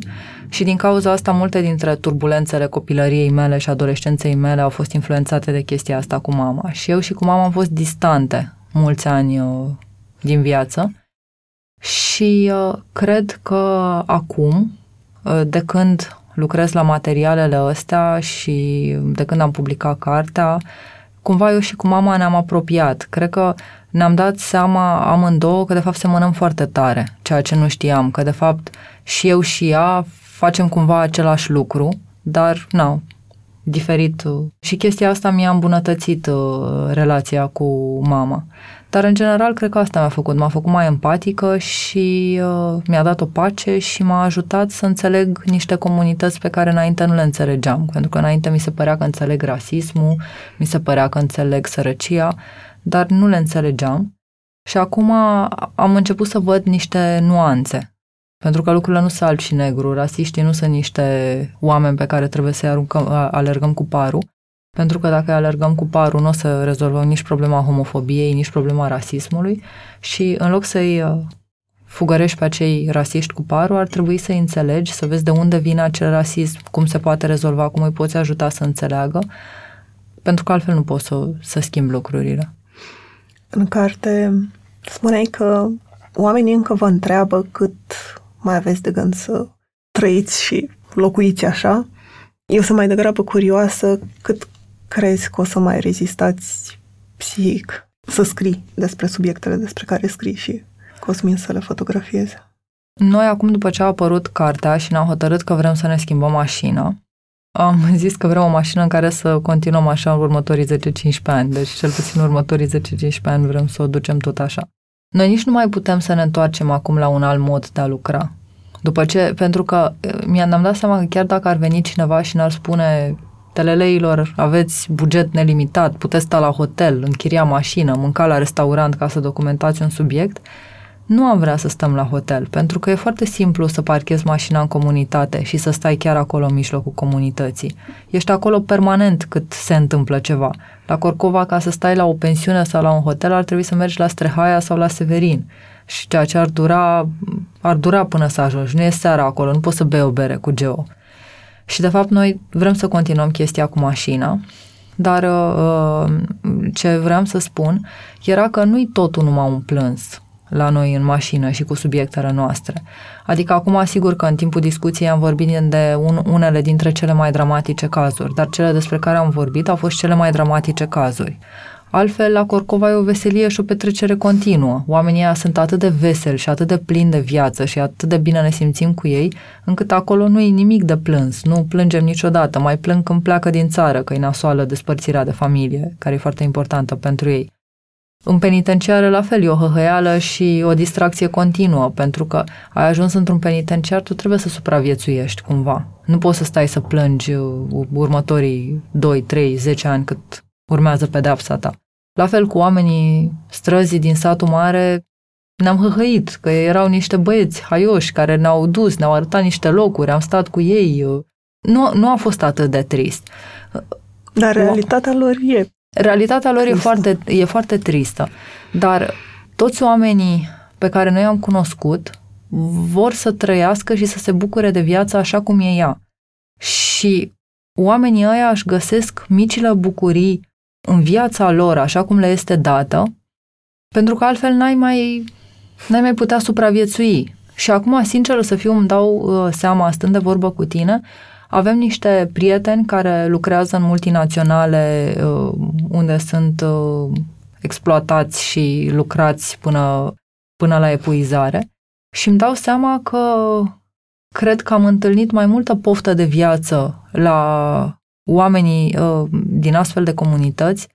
și din cauza asta multe dintre turbulențele copilăriei mele și adolescenței mele au fost influențate de chestia asta cu mama. Și eu și cu mama am fost distante mulți ani uh, din viață și uh, cred că acum, uh, de când lucrez la materialele astea și de când am publicat cartea, cumva eu și cu mama ne-am apropiat. Cred că ne-am dat seama amândouă că de fapt semănăm foarte tare, ceea ce nu știam, că de fapt și eu și ea facem cumva același lucru, dar nu, diferit. Și chestia asta mi-a îmbunătățit uh, relația cu mama. Dar în general cred că asta mi-a făcut. M-a făcut mai empatică și uh, mi-a dat o pace și m-a ajutat să înțeleg niște comunități pe care înainte nu le înțelegeam. Pentru că înainte mi se părea că înțeleg rasismul, mi se părea că înțeleg sărăcia, dar nu le înțelegeam. Și acum am început să văd niște nuanțe. Pentru că lucrurile nu sunt alb și negru. Rasiștii nu sunt niște oameni pe care trebuie să-i aruncăm, alergăm cu parul. Pentru că dacă alergăm cu parul, nu o să rezolvăm nici problema homofobiei, nici problema rasismului și în loc să-i uh, fugărești pe acei rasiști cu parul, ar trebui să-i înțelegi, să vezi de unde vine acel rasism, cum se poate rezolva, cum îi poți ajuta să înțeleagă, pentru că altfel nu poți să, să schimbi lucrurile. În carte spuneai că oamenii încă vă întreabă cât mai aveți de gând să trăiți și locuiți așa. Eu sunt mai degrabă curioasă cât crezi că o să mai rezistați psihic să scrii despre subiectele despre care scrii și Cosmin să le fotografieze. Noi acum, după ce a apărut cartea și ne-am hotărât că vrem să ne schimbăm mașină, am zis că vrem o mașină în care să continuăm așa în următorii 10-15 ani. Deci cel puțin în următorii 10-15 ani vrem să o ducem tot așa. Noi nici nu mai putem să ne întoarcem acum la un alt mod de a lucra. După ce, pentru că mi-am dat seama că chiar dacă ar veni cineva și ne-ar spune teleleilor, aveți buget nelimitat, puteți sta la hotel, închiria mașină, mânca la restaurant ca să documentați un subiect, nu am vrea să stăm la hotel, pentru că e foarte simplu să parchezi mașina în comunitate și să stai chiar acolo în mijlocul comunității. Ești acolo permanent cât se întâmplă ceva. La Corcova, ca să stai la o pensiune sau la un hotel, ar trebui să mergi la Strehaia sau la Severin. Și ceea ce ar dura, ar dura până să ajungi. Nu e seara acolo, nu poți să bei o bere cu Geo. Și de fapt noi vrem să continuăm chestia cu mașina, dar uh, ce vreau să spun era că nu-i totul numai un plâns la noi în mașină și cu subiectele noastre. Adică acum asigur că în timpul discuției am vorbit de un, unele dintre cele mai dramatice cazuri, dar cele despre care am vorbit au fost cele mai dramatice cazuri. Altfel, la Corcova e o veselie și o petrecere continuă. Oamenii ăia sunt atât de veseli și atât de plini de viață și atât de bine ne simțim cu ei, încât acolo nu e nimic de plâns. Nu plângem niciodată. Mai plâng când pleacă din țară, că e nasoală despărțirea de familie, care e foarte importantă pentru ei. În penitenciar, la fel, e o hăhăială și o distracție continuă, pentru că ai ajuns într-un penitenciar, tu trebuie să supraviețuiești cumva. Nu poți să stai să plângi uh, următorii 2, 3, 10 ani cât urmează pedepsa ta. La fel cu oamenii străzii din satul mare, ne-am hăhăit că erau niște băieți haioși care ne-au dus, ne-au arătat niște locuri, am stat cu ei. Nu, nu a fost atât de trist. Dar realitatea lor e Realitatea lor e foarte, e foarte tristă, dar toți oamenii pe care noi am cunoscut vor să trăiască și să se bucure de viața așa cum e ea. Și oamenii ăia își găsesc micile bucurii în viața lor așa cum le este dată, pentru că altfel n-ai mai, n-ai mai putea supraviețui. Și acum, sincer să fiu, îmi dau uh, seama, stând de vorbă cu tine, avem niște prieteni care lucrează în multinaționale uh, unde sunt uh, exploatați și lucrați până, până la epuizare și îmi dau seama că cred că am întâlnit mai multă poftă de viață la oamenii uh, din astfel de comunități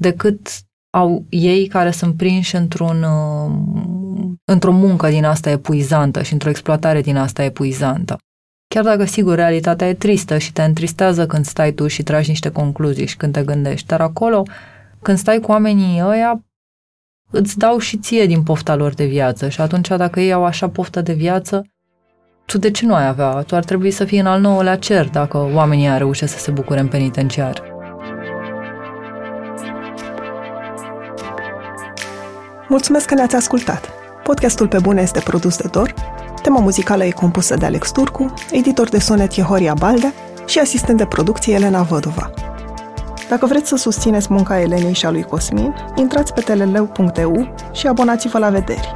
decât au ei care sunt prinși într-un, uh, într-o muncă din asta epuizantă și într-o exploatare din asta epuizantă. Chiar dacă, sigur, realitatea e tristă și te întristează când stai tu și tragi niște concluzii și când te gândești, dar acolo, când stai cu oamenii ăia, îți dau și ție din pofta lor de viață și atunci dacă ei au așa poftă de viață, tu de ce nu ai avea? Tu ar trebui să fii în al nouălea cer dacă oamenii ar reușit să se bucure în penitenciar. Mulțumesc că ne-ați ascultat! Podcastul Pe Bune este produs de Dor, tema muzicală e compusă de Alex Turcu, editor de sonet e Horia Balde și asistent de producție Elena Văduva. Dacă vreți să susțineți munca Elenei și a lui Cosmin, intrați pe teleleu.eu și abonați-vă la vederi.